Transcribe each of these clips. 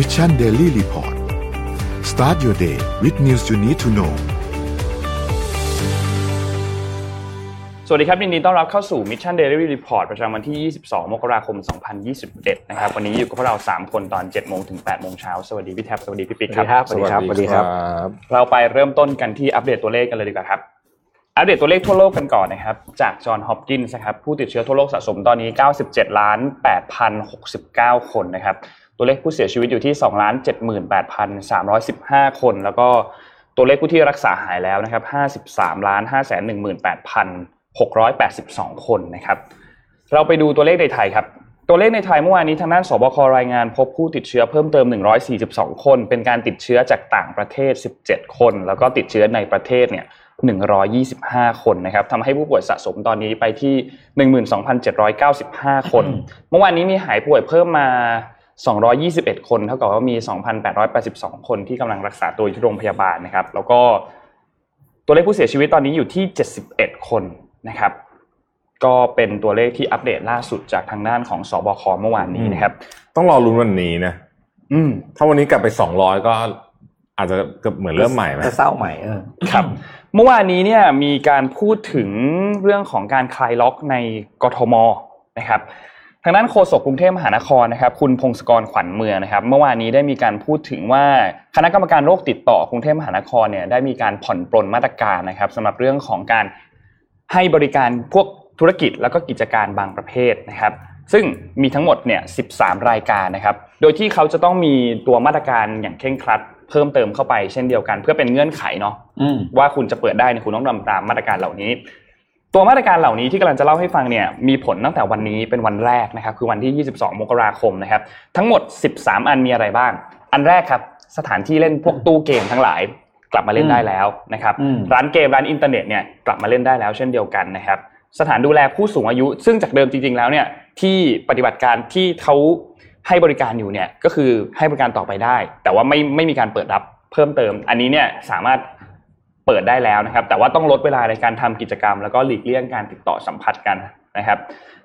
Mission Daily Report start your day with news you need to know สวัสดีครับยินดีต้อนรับเข้าสู่ Mission Daily Report ประจำวันที่ 22 มกราคม 2021 นะครับ วันนี้อยู่กับพวกเรา 3 คนตอน 7 โมงถึง 8 โมงเช้า สวัสดีพี่แท็บ สวัสดีพี่ปิ๊กครับ สวัสดีครับ สวัสดีครับ เราไปเริ่มต้นกันที่อัปเดตตัวเลขกันเลยดีกว่าครับ อัปเดตตัวเลขทั่วโลกกันก่อนนะครับ จาก Johns Hopkins นะครับ ผู้ติดเชื้อทั่วโลกสะสมตอนนี้ 97 ล้าน 8,069 คนนะครับ ตัวเลขผู้เสียชีวิตอยู่ที่2ล้าน78,315 คน แล้วก็ตัวเลขผู้ที่รักษาหายแล้วนะครับ 53ล้าน518,682 คนนะครับ เราไปดูตัวเลขในไทยครับ ตัวเลขในไทยเมื่อวานนี้ทางด้านสบครายงานพบผู้ติดเชื้อเพิ่มเติม 142 คน เป็นการติดเชื้อจากต่างประเทศ 17 คน แล้วก็ติดเชื้อในประเทศเนี่ย125 คนนะครับทำให้ผู้ป่วยสะสมตอนนี้ไปที่ 12,795 คน เมื่อวานนี้มีหายป่วยเพิ่มมา 221 คนเท่ากับว่ามี 2,882 คนที่กำลังรักษาตัวอยู่ที่โรงพยาบาลนะครับ แล้วก็ตัวเลขผู้เสียชีวิตตอนนี้อยู่ที่ 71 คนนะครับ ก็เป็นตัวเลขที่อัปเดตล่าสุดจากทางด้านของสบคเมื่อวานนี้นะครับ ต้องรอลุ้นวันนี้นะอืมถ้าวันนี้กลับไปสองร้อยก็อาจจะเกือบเหมือนเริ่มใหม่ไหมจะเศร้าใหม่เออครับ เมื่อวานนี้เนี่ยมีการพูดถึงเรื่องของการคลายล็อกในกทมนะครับ ทางด้านโฆษกกรุงเทพมหานครนะครับคุณพงศกรขวัญเมืองนะครับ เมื่อวานนี้ได้มีการพูดถึงว่าคณะกรรมการโรคติดต่อกรุงเทพมหานครเนี่ยได้มีการผ่อนปลนมาตรการนะครับสำหรับเรื่องของการให้บริการพวกธุรกิจแล้วก็กิจการบางประเภทนะครับ ซึ่งมีทั้งหมดเนี่ย 13 รายการนะครับ โดยที่เขาจะต้องมีตัวมาตรการอย่างเคร่งครัด เพิ่มเติมเข้าไปเช่นเดียวกัน เพื่อเป็นเงื่อนไขเนาะอืมว่าคุณจะเปิดได้เนี่ยคุณต้องทำตามมาตรการเหล่านี้ ตัวมาตรการเหล่านี้ที่กำลังจะเล่าให้ฟังเนี่ยมีผลตั้งแต่วันนี้เป็นวันแรกนะครับคือวันที่ 22 มกราคมนะครับทั้งหมด 13 อันมีอะไรบ้าง อันแรกครับสถานที่เล่นพวกตู้เกมทั้งหลายกลับมาเล่นได้แล้วนะครับอืมร้านเกมร้านอินเทอร์เน็ตเนี่ยกลับมาเล่นได้แล้วเช่นเดียวกันนะครับสถานดูแลผู้สูงอายุ ซึ่งจากเดิมจริง ๆ แล้วเนี่ยที่ปฏิบัติการที่เขาให้บริการอยู่เนี่ยก็คือให้บริการต่อไปได้ แต่ว่าไม่ไม่มีการเปิดรับเพิ่มเติม อันนี้เนี่ยสามารถ เปิดได้แล้วนะครับ แต่ว่าต้องลดเวลาในการทำกิจกรรม แล้วก็หลีกเลี่ยงการติดต่อสัมผัสกันนะครับ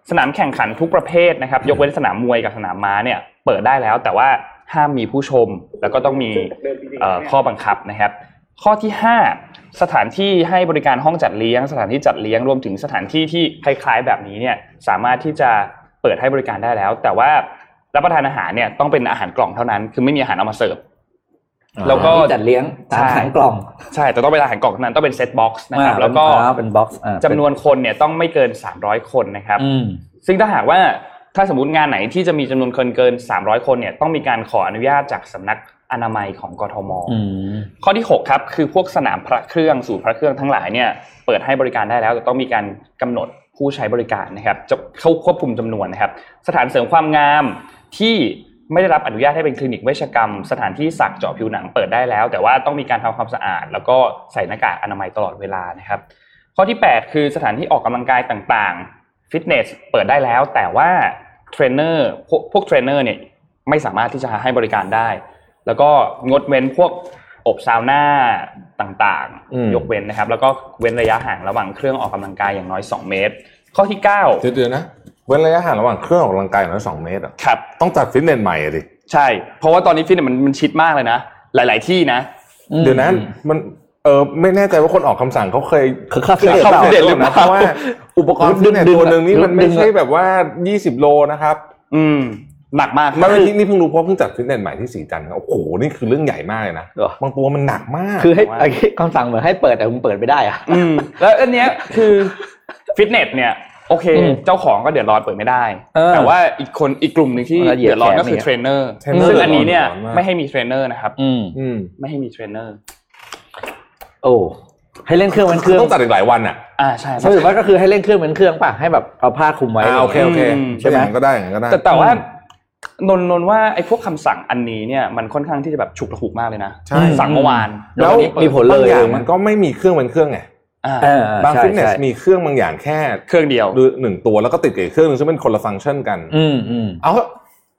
สนามแข่งขันทุกประเภทนะครับ ยกเว้นสนามมวยกับสนามม้าเนี่ยเปิดได้แล้ว แต่ว่าห้ามมีผู้ชมแล้วก็ต้องมีข้อบังคับนะครับ ข้อที่ 5 สถานที่ให้บริการห้องจัดเลี้ยง สถานที่จัดเลี้ยงรวมถึงสถานที่ที่คล้ายๆ แบบนี้เนี่ยสามารถที่จะเปิดให้บริการได้แล้ว แต่ว่ารับประทานอาหารเนี่ยต้องเป็นอาหารกล่องเท่านั้น คือไม่มีอาหารเอามาเสิร์ฟ แล้วก็จัดเลี้ยงตามขังกล่อง ใช่แต่ต้องเป็นอาหารกล่องเท่านั้นต้องเป็น set box นะครับอ่าแล้วก็อ่าเป็น box อ่าจำนวนคนเนี่ยต้องไม่เกิน 300 คนนะครับอืมซึ่งถ้าหากว่าถ้าสมมติงานไหนที่จะมีจำนวนคนเกิน 300 คนเนี่ยต้องมีการขออนุญาตจากสำนักอนามัยของกทมอืมข้อที่ 6 ครับ คือพวกสนามพระเครื่องศูนย์พระเครื่องทั้งหลายเนี่ยเปิดให้บริการได้แล้วแต่ต้องมีการกำหนดผู้ใช้บริการนะครับจะเข้าควบคุมจำนวนนะครับ สถานเสริมความงามที่ ไม่ได้รับอนุญาตให้เป็นคลินิกเวชกรรม สถานที่สักเจาะผิวหนังเปิดได้แล้ว แต่ว่าต้องมีการทำความสะอาด แล้วก็ใส่หน้ากากอนามัยตลอดเวลานะครับ ข้อที่ 8 คือสถานที่ออกกำลังกายต่างๆฟิตเนสเปิดได้แล้ว แต่ว่าเทรนเนอร์พวกพวกเทรนเนอร์เนี่ยไม่สามารถที่จะให้บริการได้ แล้วก็งดเว้นพวกอบซาวน่าต่างอืมๆยกเว้นนะครับ แล้วก็เว้นระยะห่างระหว่างเครื่องออกกำลังกายอย่างน้อย 2 เมตร ข้อที่เดี๋ยวๆนะ เว้นระยะห่างระหว่างเครื่องออกกำลังกายอย่างน้อยสองเมตรเหรอครับ ต้องจัดฟิตเนสใหม่อะดิ ใช่ เพราะว่าตอนนี้ฟิตเนสมันมันชิดมากเลยนะ หลาย ๆ ที่นะ เดี๋ยวนะมันเออไม่แน่ใจว่าคนออกคำสั่งเขาเคยคือเขาเคยเข้าเข้าฟิฟิตตเนเนสนะเพราะว่าอุปกรณ์ฟิตเนสตัวหนึ่งนี่มันไม่ใช่แบบว่า20โลนะครับ อืม หนักมาก ไม่นี่นี่เพิ่งรู้เพราะเพิ่งจัดฟิตเนสใหม่ที่ศรีจันทร์โอ้โหนี่คือเรื่องใหญ่มากเลยนะเหรอ บางตัวมันหนักมากคือให้ไอ้คำสั่งเหมือนให้เปิดแต่มึงเปิดไม่ได้อะ อืมแล้วอันเนี้ยคือฟิตเนสเนี่ย โอเคอืมเจ้าของก็เดือดร้อนเปิดไม่ได้เออแต่ว่าอีกคนอีกกลุ่มหนึ่งที่ละเอียดเดือดร้อนก็คือแขนเนี่ยเทรนเนอร์เทรนเนอร์ซึ่งอันนี้เนี่ยเดือดร้อนมากไม่ให้มีเทรนเนอร์นะครับอืมอืมไม่ให้มีเทรนเนอร์โอ้ให้เล่นเครื่องเว้นเครื่องต้องจัดอีกหลายวันอะอ่าใช่สรุปว่าก็คือให้เล่นเครื่องเว้นเครื่องป่ะให้แบบเอาผ้าคลุมไว้อ่าโอเคโอเคอืมใช่ไหมก็ได้อย่างนั้นก็ได้แต่แต่ว่านนนนว่าไอ้พวกคำสั่งอันนี้เนี่ยมันค่อนข้างที่จะแบบฉุกระหุกมากเลยนะใช่สั่งเมื่อวานแล้วนนี้เปิดมีผลเลยบางอย่างมันก็ไม่มีเครื่องเป็นเครื่องไงอ่าเออ บางใช่ฟิตเนสใช่มีเครื่องบางอย่างแค่เครื่องเดียวหรือหนึ่งตัวแล้วก็ติดกับอีกเครื่องหนึงซึ่งเป็นคนละฟังก์ชันกัน อืมอืมเอาเถอะ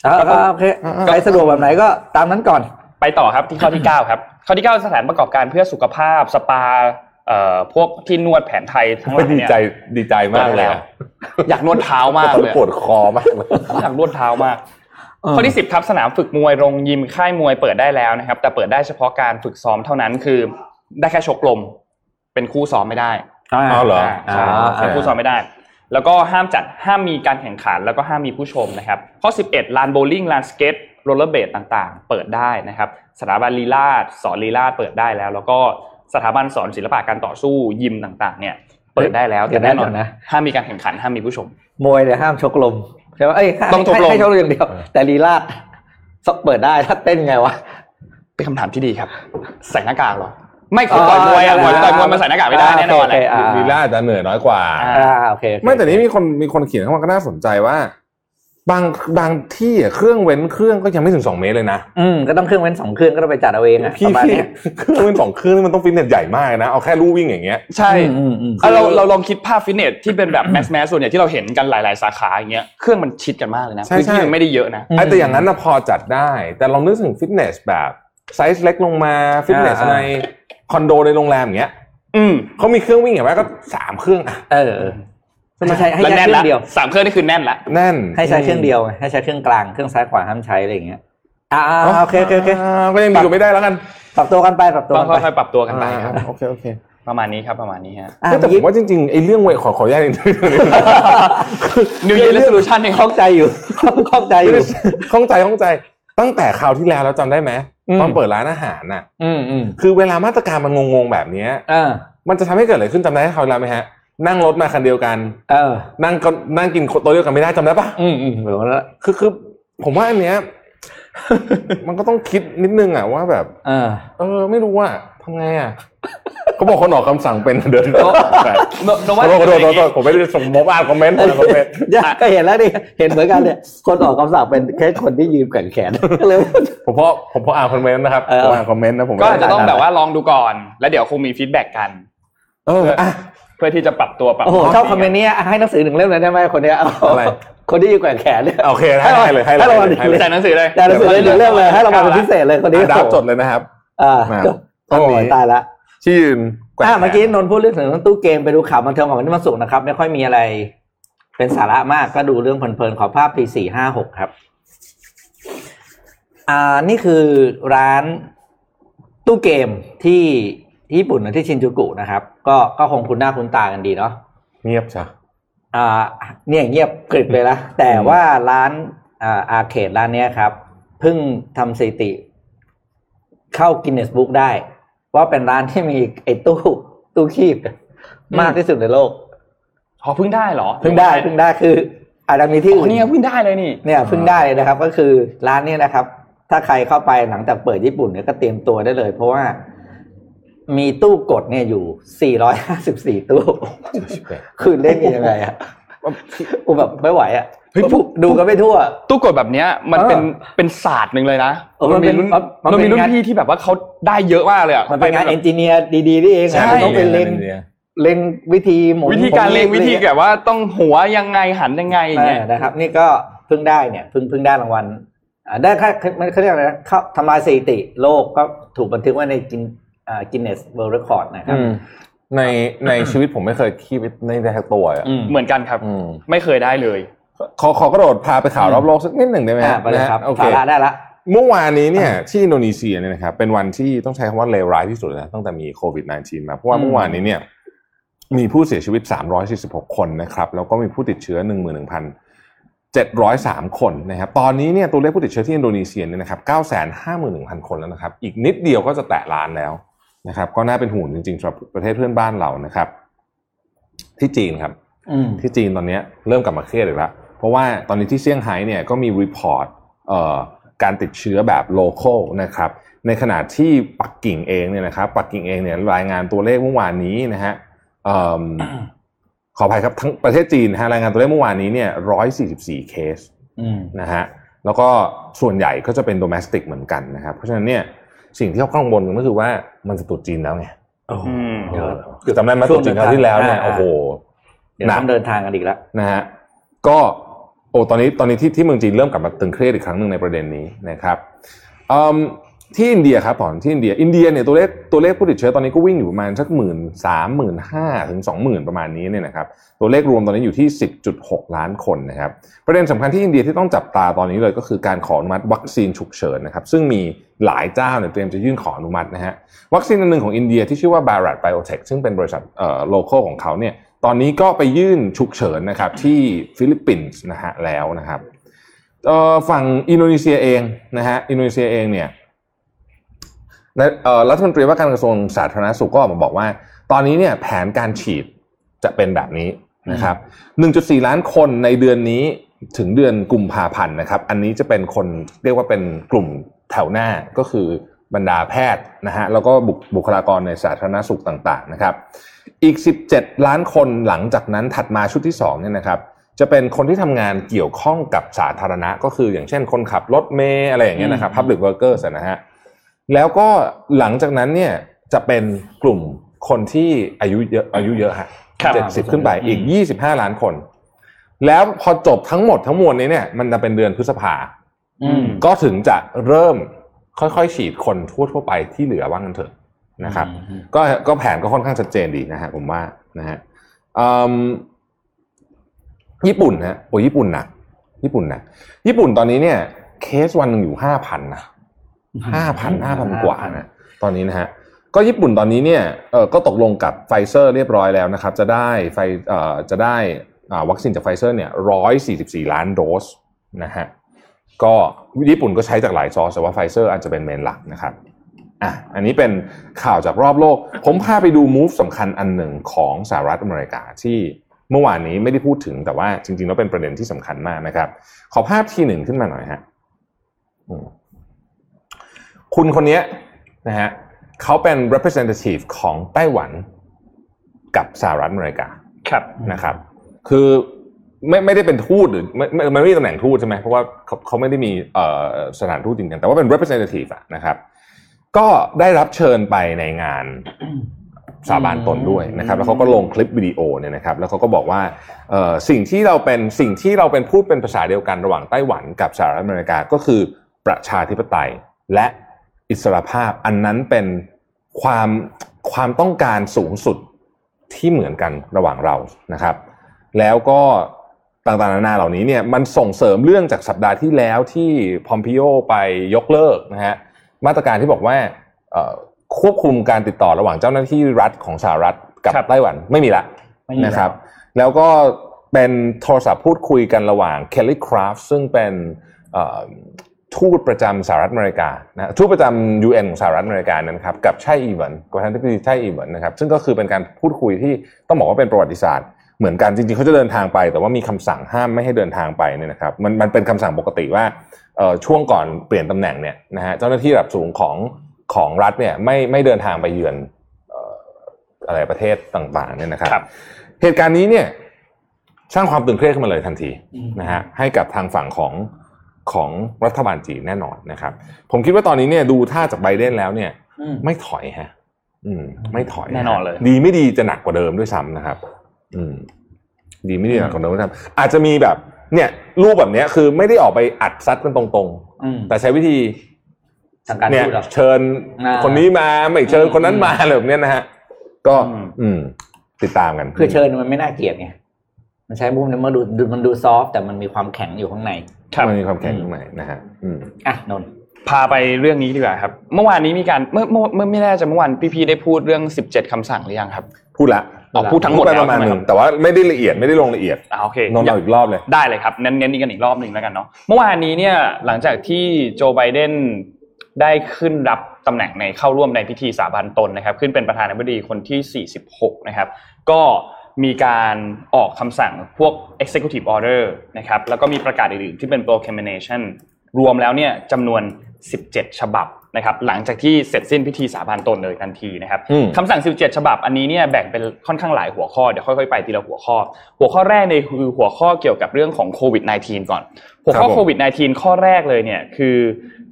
เอาเอาโอเคอ่าใครสะดวกแบบไหนก็ตามนั้นก่อน ไปต่อครับที่ข้อที่ 9 ครับ ข้อที่ 9 สถานประกอบการเพื่อสุขภาพสปาเอ่อพวกที่นวดแผนไทยทั้งหลายดีเนี่ยใจดีใจมากเลยอะอยากนวดเท้ามากเลยปวดคอมากเลยอยากนวดเท้ามากเออข้อที่ 10ครับสนามฝึกมวยโรงยิมค่ายมวยเปิดได้แล้วนะครับ แต่เปิดได้เฉพาะการฝึกซ้อมเท่านั้นคือได้แค่ชกลม เป็นคู่ซ้อมไม่ได้อ้าวเหรอใช่อ่าเป็นคู่ซ้อมไม่ได้ แล้วก็ห้ามจัดห้ามมีการแข่งขันแล้วก็ห้ามมีผู้ชมนะครับ ข้อ 11ลานโบว์ลิ่งลานสเก็ตโรลเลอร์เบดต่างๆ เปิดได้นะครับ สถาบันลีลาศสอนลีลาศเปิดได้แล้ว แล้วก็สถาบันสอนศิลปะการต่อสู้ยิมต่างๆ เนี่ยเปิดได้แล้วเดี๋ยวนะแต่แน่นอนเดี๋ยวนะห้ามมีการแข่งขันห้ามมีผู้ชม มวยเนี่ยห้ามชกลมใช่ไหมเอ้ยให้ต้องชกลมให้ให้ชกลมอย่างเดียว แต่ลีลาศเปิดได้ถ้าเต้นไงวะเป็นคำถามที่ดีครับ ใส่หน้ากากเหรอ ไม่คือต่อยมวยอะอ๋อต่อยมวยมันใส่หน้ากากไม่ได้แน่นอนแหละโอเคอ่าลีลาศจะเหนื่อยน้อยกว่าอ่าอ่าโอเคโอเคไม่แต่นี้มีคนมีคนเขียนเข้ามาก็น่าสนใจว่า บางบางที่อะเครื่องเว้นเครื่องก็ยังไม่ถึงสองเมตรเลยนะอืมก็ต้องเครื่องเว้นสองเครื่องก็ต้องไปจัดเอาเองอะพี่ประมาณพี่เนี้ยเครื่องเว้นสองเครื่องนี่มันต้องฟิตเนสใหญ่มากนะเอาแค่ลู่วิ่งอย่างเงี้ยใช่อืมอืมอืมเอาเราเราลองคิดภาพฟิตเนสที่เป็นแบบ mass mass ส่วนใหญ่ที่เราเห็นกันหลาย ๆ สาขาอย่างเงี้ยเครื่องมันชิดกันมากเลยนะใช่พื้นที่ใช่มันไม่ได้เยอะนะอืมไอ้แต่อย่างนั้นนะพอจัดได้ แต่ลองนึกถึงฟิตเนสแบบไซส์เล็กลงมาฟิตเนสอ่าใน คอนโดในโรงแรมอย่างเงี้ยอืมเขามีเครื่องวิ่งอย่างไรก็สามเครื่องอะเออเออไม่ใช่ให้แล้วใช้แน่นเครื่ละองเดียวสามเครื่องนี่คือแน่นละแน่นให้ใช้เครื่องเดียวไงให้ใช้เครื่องกลางเครื่องซ้ายขวาห้ามใช้อะไรอย่างเงี้ยอ่าอ่าโอเคโอเคโอเคาก็ยังดีกว่าไม่ได้แล้วกัน ปรับตัวกันไปปรับตัวต้อกังนไปค่อยๆปรับตัวกันไปครับอ่าโอเคโอเคประมาณนี้ครับประมาณนี้ฮะอะแต่ผเมื่อมกี้ว่าจริงๆไอ้เรื่องเวทขอขออนุญาตนิดนึง New Year Resolution เนี่ยข้องใจอยู่ข้องใจอยู่ข้องใจข้องใจ ตั้งแต่คราวที่แล้วแล้วจำได้ไหมอืม ตอนเปิดร้านอาหารน่ะอืมอืมคือเวลามาตรการมันงงๆแบบเนี้ยเออมันจะทำให้เกิดอะไรขึ้นจำได้คราวที่แล้วไหมฮะ นั่งรถมาคันเดียวกัน เออ นั่งก็นั่งกินโต๊ะเดียวกันไม่ได้จำได้ปะอืมอืมเหมือนว่าคือคือผมว่าอันเนี้ย มันก็ต้องคิดนิดนึงอะว่าแบบ เออ เออ ไม่รู้ว่าทำไงอะเขาบอกคนออกคำสั่งเป็นเดินโต๊ะแต่โนโนขว่าอโทษขอโทษขอโทษผมไม่ได้ส่งมบอ่านคอมเมนต์ผมอ่านคอมเมนต์ก็เห็นแล้วดิเห็นเหมือนกันเนี่ยคนออกคำสั่งเป็นแค่คนที่ยืนแขวนแขนก็เลยผมเพราะผมเพราะอ่านคอมเมนต์นะครับเออผมอ่านคอมเมนต์นะผมก็อาจจะต้องแบบว่าลองดูก่อน แล้วเดี๋ยวคงมี feedback กัน เอออะเพื่อที่จะปรับตัวปรับตัวโอ้โหชอบคอมเมนต์นี้ให้หนังสือหนึ่งเล่มเลยได้ไหมคนเนี้ยอะไร คนที่ยืนแกว่งแขนเนี่ยโอเคให้ให้เลยให้เลยให้รางวัลให้เลยแต่หนังสือเลยแต่หนังสือเลยหนึ่งเล่มเลยให้รางวัลเป็นพิเศษเลยคนนี้อะดาวจดเลยนะครับ อ่ามาโอ้ยตายละที่ยืนแกว่งอ่าเมื่อกี้นนท์พูดเรื่องถึงตู้เกมไปดูข่าวบันเทิงของวันนี้วันศุกร์นะครับ ไม่ค่อยมีอะไร เป็นสาระมากก็ดูเรื่องเพลินๆขอภาพปีสี่ห้าหกครับ อ่านี่คือร้านตู้เกมที่ที่ญี่ปุ่นนะที่ชินจูกุนะครับ ก็ก็คงคุ้นหน้าคุ้นตากันดีเนาะเงียบจ้ะ อ่าเนี่ยเงียบกริบเลยนะแต่ว่าร้านอ่าอาร์เคดร้านเนี้ยครับเพิ่งทำสถิติ เข้ากินเนสบุ๊กได้ ว่าเป็นร้านที่มีไอ้ตู้ตู้คีบมากที่สุดในโลกพอเพิ่งได้เหรอเพิ่งได้เพิ่งได้คืออาจจะมีที่อ๋อื่อนนี่ไงเพิ่งได้เลยนี่เนี่ยเพิ่งได้เลยนะครับ ก็คือร้านเนี้นะครับ ถ้าใครเข้าไปหลังจากเปิดญี่ปุ่นเนี่ยก็เตรียมตัวได้เลย เพราะว่า มีตู้กดเนี่ยอยู่ 454 ตู้ คือเล่นกันยังไงอะกูแบบไม่ไหวอะเฮ้ยพวกดูกันไม่ทั่ว ตู้กดแบบเนี้ยมันเป็นเออเป็นศาสตร์หนึ่งเลยนะเออมันเป็นรุ่นมันเป็นมันมีรุ่นงานพี่ที่แบบว่าเขาได้เยอะมากเลยอะมันเป็นงานเอนจิเนียร์ดีๆนี่เองใช่อะมันต้องเป็นเล็งเล็งวิธีหมุนวิธีการเล็งหมุนวิธีแบบว่าต้องหัวยังไงหันยังไงอย่างเงี้ยเออนะครับ นี่ก็เพิ่งได้เนี่ยเพิ่งเพิ่งได้รางวัลอ่าได้ค่ามันเขาเรียกอะไรนะเข้าทำลายสถิติโลกก็ถูกบันทึกไว้ในกินอ่า Guinness World Records นะครับอืมในในชีวิตผมไม่เคยคีบในได้ทั้งตัวอะอืมเหมือนกันครับอืมไม่เคยได้เลย ขอขอกระโดดพาไปข่าวรอบโลกสักนิดหนึ่งได้ไหมอ่าฮะไปเลยครับนะฮะโอเคสาระได้ละเมื่อวานนี้เนี่ยที่อินโดนีเซียเนี่ยนะครับเป็นวันที่ต้องใช้คำว่าเลวร้ายที่สุดเลยนะตั้งแต่มีโควิด -19 มาเพราะว่าอืมเมื่อวานนี้เนี่ยมีผู้เสียชีวิต 346 คนนะครับแล้วก็มีผู้ติดเชื้อ 11,703 คนนะครับตอนนี้เนี่ยตัวเลขผู้ติดเชื้อที่อินโดนีเซียเนี่ยนะครับ951,000 คนแล้วนะครับ อีกนิดเดียวก็จะแตะล้านแล้ว นะครับ ก็น่าเป็นห่วงจริงๆสำหรับประเทศเพื่อนบ้านเรานะครับ ที่จีนครับอืมที่จีนตอนนี้เริ่มกลับมาเครียดอีกแล้วเพราะว่าตอนนี้ที่เซี่ยงไฮ้เนี่ยก็มี report การติดเชื้อแบบ local นะครับ ในขณะที่ปักกิ่งเองเนี่ยนะครับ ปักกิ่งเองเนี่ยรายงานตัวเลขเมื่อวานนี้นะฮะเอิ่มขออภัยครับทั้งประเทศจีนนะฮะรายงานตัวเลขเมื่อวานนี้เนี่ย144เคสอืมนะฮะแล้วก็ส่วนใหญ่ก็จะเป็นโดเมสติกเหมือนกันนะครับ เพราะฉะนั้นเนี่ย สิ่งที่เขากังวลกันก็คือว่ามันจะตรุษจีนแล้วไงอืมเดี๋ยวคือจำได้ไหมตรุษจีนคราวที่แล้วเนี่ยอ่าโอ้โหเดี๋ยวต้องเดินทางกันอีกแล้วนะฮะก็โอ้ตอนนี้ตอนนี้ที่ที่เมืองจีนเริ่มกลับมาตึงเครียดอีกครั้งหนึ่งในประเด็นนี้นะครับอืม ที่อินเดียครับผมที่อินเดียอินเดียเนี่ยตัวเลขตัวเลขผู้ติดเชื้อตอนนี้ก็วิ่งอยู่ประมาณสักหมื่นสามหมื่นห้าถึงสองหมื่นประมาณนี้เนี่ยนะครับตัวเลขรวมตอนนี้อยู่ที่10.6ล้านคนนะครับประเด็นสำคัญที่อินเดียที่ต้องจับตาตอนนี้เลยก็คือการขออนุมัติวัคซีนฉุกเฉินนะครับซึ่งมีหลายเจ้าเนี่ยเตรียมจะยื่นขออนุมัตินะฮะวัคซีนอันหนึ่งของอินเดียที่ชื่อว่า Bharat Biotech ซึ่งเป็นบริษัทเอ่อ local ของเขาเนี่ยตอนนี้ก็ไปยื่นฉุกเฉินนะครับที่ฟิลิปปินส์นะฮะแล้วนะครับเอ่อฝั่งอินโดนีเซียเองนะฮะอินโดนีเซียเองเนี่ย รัฐมนตรีว่าการกระทรวงสาธารณสุขก็ออกมาบอกว่า ตอนนี้เนี่ยแผนการฉีดจะเป็นแบบนี้นะครับ 1.4 ล้านคนในเดือนนี้ถึงเดือนกุมภาพันธ์นะครับ อันนี้จะเป็นคนเรียกว่าเป็นกลุ่มแถวหน้าก็คือบรรดาแพทย์นะฮะแล้วก็บุคลากรในสาธารณสุขต่างๆนะครับ อีก 17 ล้านคนหลังจากนั้นถัดมาชุดที่2เนี่ยนะครับ จะเป็นคนที่ทำงานเกี่ยวข้องกับสาธารณะ ก็คืออย่างเช่นคนขับรถเมล์อะไรอย่างเงี้ยนะครับ public workers นะฮะ แล้วก็หลังจากนั้นเนี่ยจะเป็นกลุ่มคนที่อายุเยอะอายุเยอะฮะครับเจ็ดสิบขึ้นไปอีกยี่สิบห้าล้านคน แล้วพอจบทั้งหมดทั้งมวลนี้เนี่ย มันจะเป็นเดือนพฤษภาอืมก็ถึงจะเริ่มค่อยๆฉีดคนทั่วๆไปที่เหลือว่างันเถอะนะครับอืมก็ก็แผนก็ค่อนข้างชัดเจนดีนะฮะผมว่านะฮะอืมญี่ปุ่นนะโอ้ยญี่ปุ่นหนักญี่ปุ่นหนักญี่ปุ่นตอนนี้เนี่ย เคสวันหนึ่งอยู่ห้าพันนะ ห้าพันห้าพันกว่านะตอนนี้นะฮะก็ญี่ปุ่นตอนนี้เนี่ยเออก็ตกลงกับไฟเซอร์เรียบร้อยแล้วนะครับ จะได้ไฟเอ่อจะได้อ่าวัคซีนจากไฟเซอร์เนี่ยร้อยสี่สิบสี่ล้านโดสนะฮะก็ญี่ปุ่นก็ใช้จากหลายซอสแต่ว่าไฟเซอร์อาจจะเป็น main หลักนะครับอะอันนี้เป็นข่าวจากรอบโลก ผมพาไปดูมูฟสำคัญอันหนึ่งของสหรัฐอเมริกาที่เมื่อวานนี้ไม่ได้พูดถึงแต่ว่าจริงๆแล้วเป็นประเด็นที่สำคัญมากนะครับ ขอภาพทีหนึ่งขึ้นมาหน่อยฮะอืม คุณคนนี้นะฮะเขาเป็น representative ของไต้หวันกับสหรัฐอเมริกาครับนะครับ คือไม่ไม่ได้เป็นทูตหรือไม่ไม่ไม่ได้ตำแหน่งทูตใช่ไหมเพราะว่าเขาเขาไม่ได้มีเอ่อสถานทูตจริงๆแต่ว่าเป็น representative อะนะครับ ก็ได้รับเชิญไปในงานสาบานตนด้วยนะครับ แล้วเขาก็ลงคลิปวิดีโอเนี่ยนะครับ แล้วเขาก็บอกว่าเอ่อสิ่งที่เราเป็นสิ่งที่เราเป็นพูดเป็นภาษาเดียวกันระหว่างไต้หวันกับสหรัฐอเมริกาก็คือประชาธิปไตยและ อิสรภาพ อันนั้นเป็นความความต้องการสูงสุดที่เหมือนกันระหว่างเรานะครับ แล้วก็ต่างๆนานาเหล่านี้เนี่ยมันส่งเสริมเรื่องจากสัปดาห์ที่แล้วที่พอมพิโอไปยกเลิกนะฮะมาตรการที่บอกว่าเอ่อควบคุมการติดต่อระหว่างเจ้าหน้าที่รัฐของสหรัฐกับครับไต้หวันไม่มีละไม่มีแล้วนะครับ แล้วก็เป็นโทรศัพท์พูดคุยกันระหว่างเคลลี่คราฟซึ่งเป็นเอ่อ ทูตประจำสหรัฐอเมริกานะทูตประจำ UN ของสหรัฐอเมริกานะครับกับไช่อิงเหวินประธานาธิบดีไช่อิงเหวินนะครับซึ่งก็คือเป็นการพูดคุยที่ต้องบอกว่าเป็นประวัติศาสตร์เหมือนกันจริงๆเขาจะเดินทางไป แต่ว่ามีคำสั่งห้ามไม่ให้เดินทางไปเนี่ยนะครับมันมันเป็นคำสั่งปกติว่าเอ่อช่วงก่อนเปลี่ยนตำแหน่งเนี่ยนะฮะเจ้าหน้าที่ระดับสูงของของรัฐเนี่ยไม่ไม่เดินทางไปเยือนเอ่ออะไรประเทศต่างๆเนี่ยนะครับครับ เหตุการณ์นี้เนี่ยสร้างความตึงเครียดขึ้นมาเลยทันทีอืมนะฮะให้กับทางฝั่งของ ของรัฐบาลจีนแน่นอนนะครับ ผมคิดว่าตอนนี้เนี่ยดูท่าจากไบเดนแล้วเนี่ยอืมไม่ถอยฮะ อืม ไม่ถอยแน่นอนเลย ดีไม่ดีจะหนักกว่าเดิมด้วยซ้ำนะครับ อืม ดีไม่ดีหนักกว่าเดิมด้วยซ้ำอาจจะมีแบบ เนี่ยรูปแบบเนี้ยคือไม่ได้ออกไปอัดซัดกันตรงอืมๆแต่ใช้วิธีทางการเนี่ยทูตเหรอเชิญอ่าคนนี้มาไม่เชิญคนนั้นมาอะไรแบบเนี้ยนะฮะก็อืมอืม ติดตามกันคือเชิญมันไม่น่าเกลียดไงมันใช้มุมเนี่ยมันดูดูมันดูซอฟต์แต่มันมีความแข็งอยู่ข้างในครับ มันมีความแข็งตรงไหนนะฮะอืมอะนนท์พาไปเรื่องนี้ดีกว่าครับ เมื่อวานนี้มีการเมื่อเมื่อเมื่อไม่แน่ใจเมื่อวานพี่พีได้พูดเรื่อง 17คำสั่งหรือยังครับ พูดละอ๋อพูดทั้งหมดไปแล้วประมาณใช่ไหมหคนึ่รับงแต่ว่าไม่ได้ละเอียดไม่ได้ลงละเอียดอ่าโอเคนนท์เอาอีกรอบเลยได้เลยครับเน้นเน้นกันอีกรอบหนึ่งแล้วกันเนาะเมื่อวานนี้เนี่ยหลังจากที่โจไบเดนได้ขึ้นรับตำแหน่งในเข้าร่วมในพิธีสาบานตนนะครับ ขึ้นเป็นประธานาธิบดีคนที่ 46 นะครับ ก็ มีการออกคำสั่งพวก executive order นะครับแล้วก็มีประกาศอื่นๆที่เป็น proclamation รวมแล้วเนี่ยจำนวน 17 ฉบับ นะครับหลังจากที่เสร็จสิ้นพิธีสาบานตนเลยทันทีนะครับอืมคำสั่ง 17 ฉบับอันนี้เนี่ยแบ่งเป็นค่อนข้างหลายหัวข้อเดี๋ยวค่อยๆไปทีละหัวข้อ หัวข้อแรกเนี่ยคือหัวข้อเกี่ยวกับเรื่องของโควิด -19 ก่อน หัวข้อครับผมโควิด -19 ข้อแรกเลยเนี่ยคือ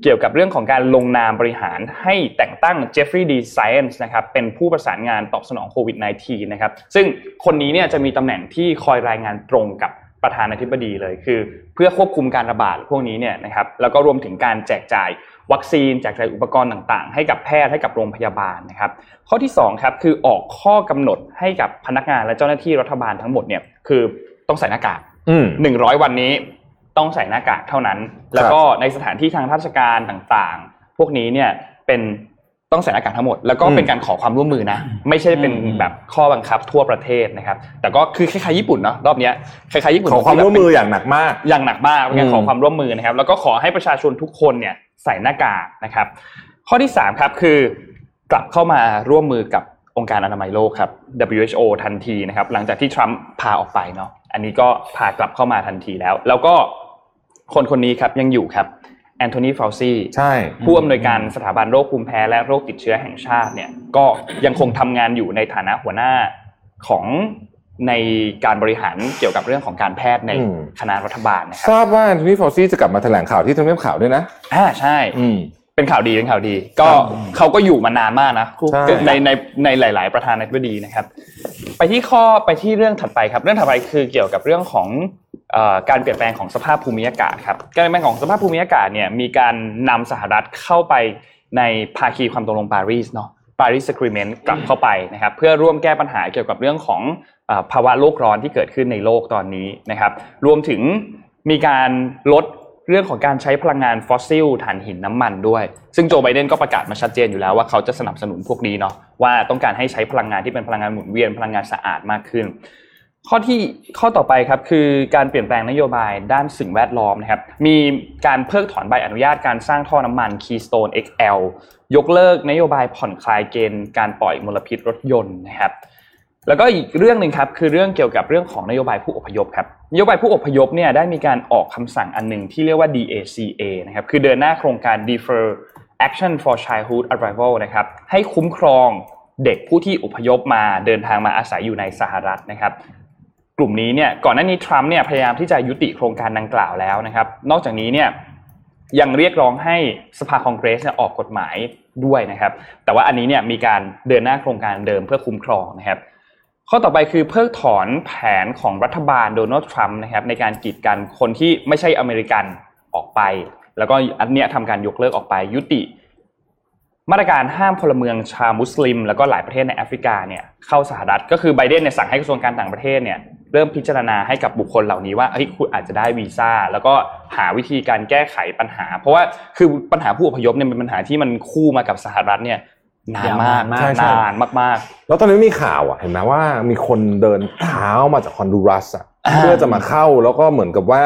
เกี่ยวกับเรื่องของการลงนามบริหารให้แต่งตั้งเจฟฟรีย์ดีไซเอนส์นะครับเป็นผู้ประสานงานตอบสนองโควิด -19 นะครับซึ่งคนนี้เนี่ยจะมีตำแหน่งที่คอยรายงานตรงกับประธานาธิบดีเลยคือ เพื่อควบคุมการระบาดพวกนี้เนี่ยนะครับแล้วก็รวมถึงการแจกจ่าย วัคซีนแจกจ่ายอุปกรณ์ต่างๆ ให้กับแพทย์ให้กับโรงพยาบาลนะครับ ข้อที่2ครับคือออกข้อกำหนดให้กับพนักงานและเจ้าหน้าที่รัฐบาลทั้งหมดเนี่ยคือต้องใส่หน้ากากอืมหนึ่งร้อยวันนี้ต้องใส่หน้ากากเท่านั้น แล้วก็ในสถานที่ทางราชการต่างๆ พวกนี้เนี่ยเป็น ต้องใส่หน้ากากทั้งหมดแล้วก็เป็นการขอความร่วมมือนะ ไม่ใช่เป็นแบบข้อบังคับทั่วประเทศนะครับ แต่ก็คือคล้ายๆญี่ปุ่นเนาะรอบเนี้ยคล้ายๆญี่ปุ่นขอความร่วมมืออย่างหนักมาก อย่างหนักมากเป็นการขออืมความร่วมมือนะครับ แล้วก็ขอให้ประชาชนทุกคนเนี่ยใส่หน้ากากนะครับ ข้อที่สามครับคือกลับเข้ามาร่วมมือกับองค์การอนามัยโลกครับ WHO ทันทีนะครับ หลังจากที่ทรัมป์พาออกไปเนาะอันนี้ก็พากลับเข้ามาทันทีแล้ว แล้วก็คนคนนี้ครับยังอยู่ครับ แอนโทนีฟาวซีใช่ผู้อำนวยการสถาบันโรคภูมิแพ้และโรคติดเชื้อแห่งชาติเนี่ยก็ยังคงทำงานอยู่ในฐานะหัวหน้าของในการบริหารเกี่ยวกับเรื่องของการแพทย์ในอืมคณะรัฐบาลนะคทรับราบว่าทีนี้ฟอซี่จะกลับมาแถลงข่าวที่ทำเนียบข่าวด้วยนะอ่าใช่อืมเป็นข่าวดีเป็นข่าวดี ก็เขาก็อยู่มานานมากนะใช่ในในในหลาย ๆ ประธานาธิบดีนะครับ ไปที่ข้อไปที่เรื่องถัดไปครับ เรื่องถัดไปคือเกี่ยวกับเรื่องของเอ่อ การเปลี่ยนแปลงของสภาพภูมิอากาศครับการเปลี่ยนแปลงของสภาพภูมิอากาศเนี่ยมีการนำสหรัฐเข้าไปในภาคีความตกลงปารีสเนาะ Paris Agreement กลับเข้าไปนะครับเพื่อร่วมแก้ปัญหาเกี่ยวกับเรื่องของอภาวะโลกร้อนที่เกิดขึ้นในโลกตอนนี้นะครับรวมถึงมีการลดเรื่องของการใช้พลังงานฟอสซิลถ่านหินน้ำมันด้วย ซึ่งโจไบเดนก็ประกาศมาชัดเจนอยู่แล้วว่าเขาจะสนับสนุนพวกนี้เนาะว่าต้องการให้ใช้พลังงานที่เป็นพลังงานหมุนเวียนพลังงานสะอาดมากขึ้น ข้อที่ข้อต่อไปครับคือการเปลี่ยนแปลงนโยบายด้านสิ่งแวดล้อมนะครับมีการเพิกถอนใบอนุญาตการสร้างท่อน้ำมัน Keystone XL ยกเลิกนโยบายผ่อนคลายเกณฑ์การปล่อยมลพิษรถยนต์นะครับแล้วก็อีกเรื่องหนึ่งครับคือเรื่องเกี่ยวกับเรื่องของนโยบายผู้อพยพครับนโยบายผู้อพยพเนี่ยได้มีการออกคำสั่งอันหนึ่งที่เรียกว่า DACA นะครับคือเดินหน้าโครงการ Defer Action for Childhood Arrival นะครับให้คุ้มครองเด็กผู้ที่อพยพมาเดินทางมาอาศัยอยู่ในสหรัฐนะครับ ลุ่มนี้เนี่ยก่อนหน้านี้ทรัมป์เนี่ยพยายามที่จะยุติโครงการดังกล่าวแล้วนะครับ นอกจากนี้เนี่ยยังเรียกร้องให้สภาคองเกรสเนี่ยออกกฎหมายด้วยนะครับ แต่ว่าอันนี้เนี่ยมีการเดินหน้าโครงการเดิมเพื่อคุ้มครองนะครับ ข้อต่อไปคือเพิกถอนแผนของรัฐบาลโดนัลด์ทรัมป์นะครับในการกีดกันคนที่ไม่ใช่อเมริกันออกไป แล้วก็อันเนี้ยทำการยกเลิกออกไปยุติ มาตรการห้ามพลเมืองชาวมุสลิม แล้วก็หลายประเทศในแอฟริกาเนี่ยเข้าสหรัฐก็คือไบเดนเนี่ยสั่งให้กระทรวงการต่างประเทศเนี่ย เริ่มพิจารณาให้กับบุคคลเหล่านี้ว่าเฮ้ยคุณอาจจะได้วีซ่า แล้วก็หาวิธีการแก้ไขปัญหา เพราะว่าคือปัญหาผู้อพยพเนี่ยเป็นปัญหาที่มันคู่มากับสหรัฐเนี่ยนานมากยาวนานมากใช่ใช่นานมากแล้วตอนนี้มีข่าวอะเห็นไหมว่ามีคนเดินเท้ามาจากฮอนดูรัสอะอ่าเพื่อจะมาเข้าแล้วก็เหมือนกับว่า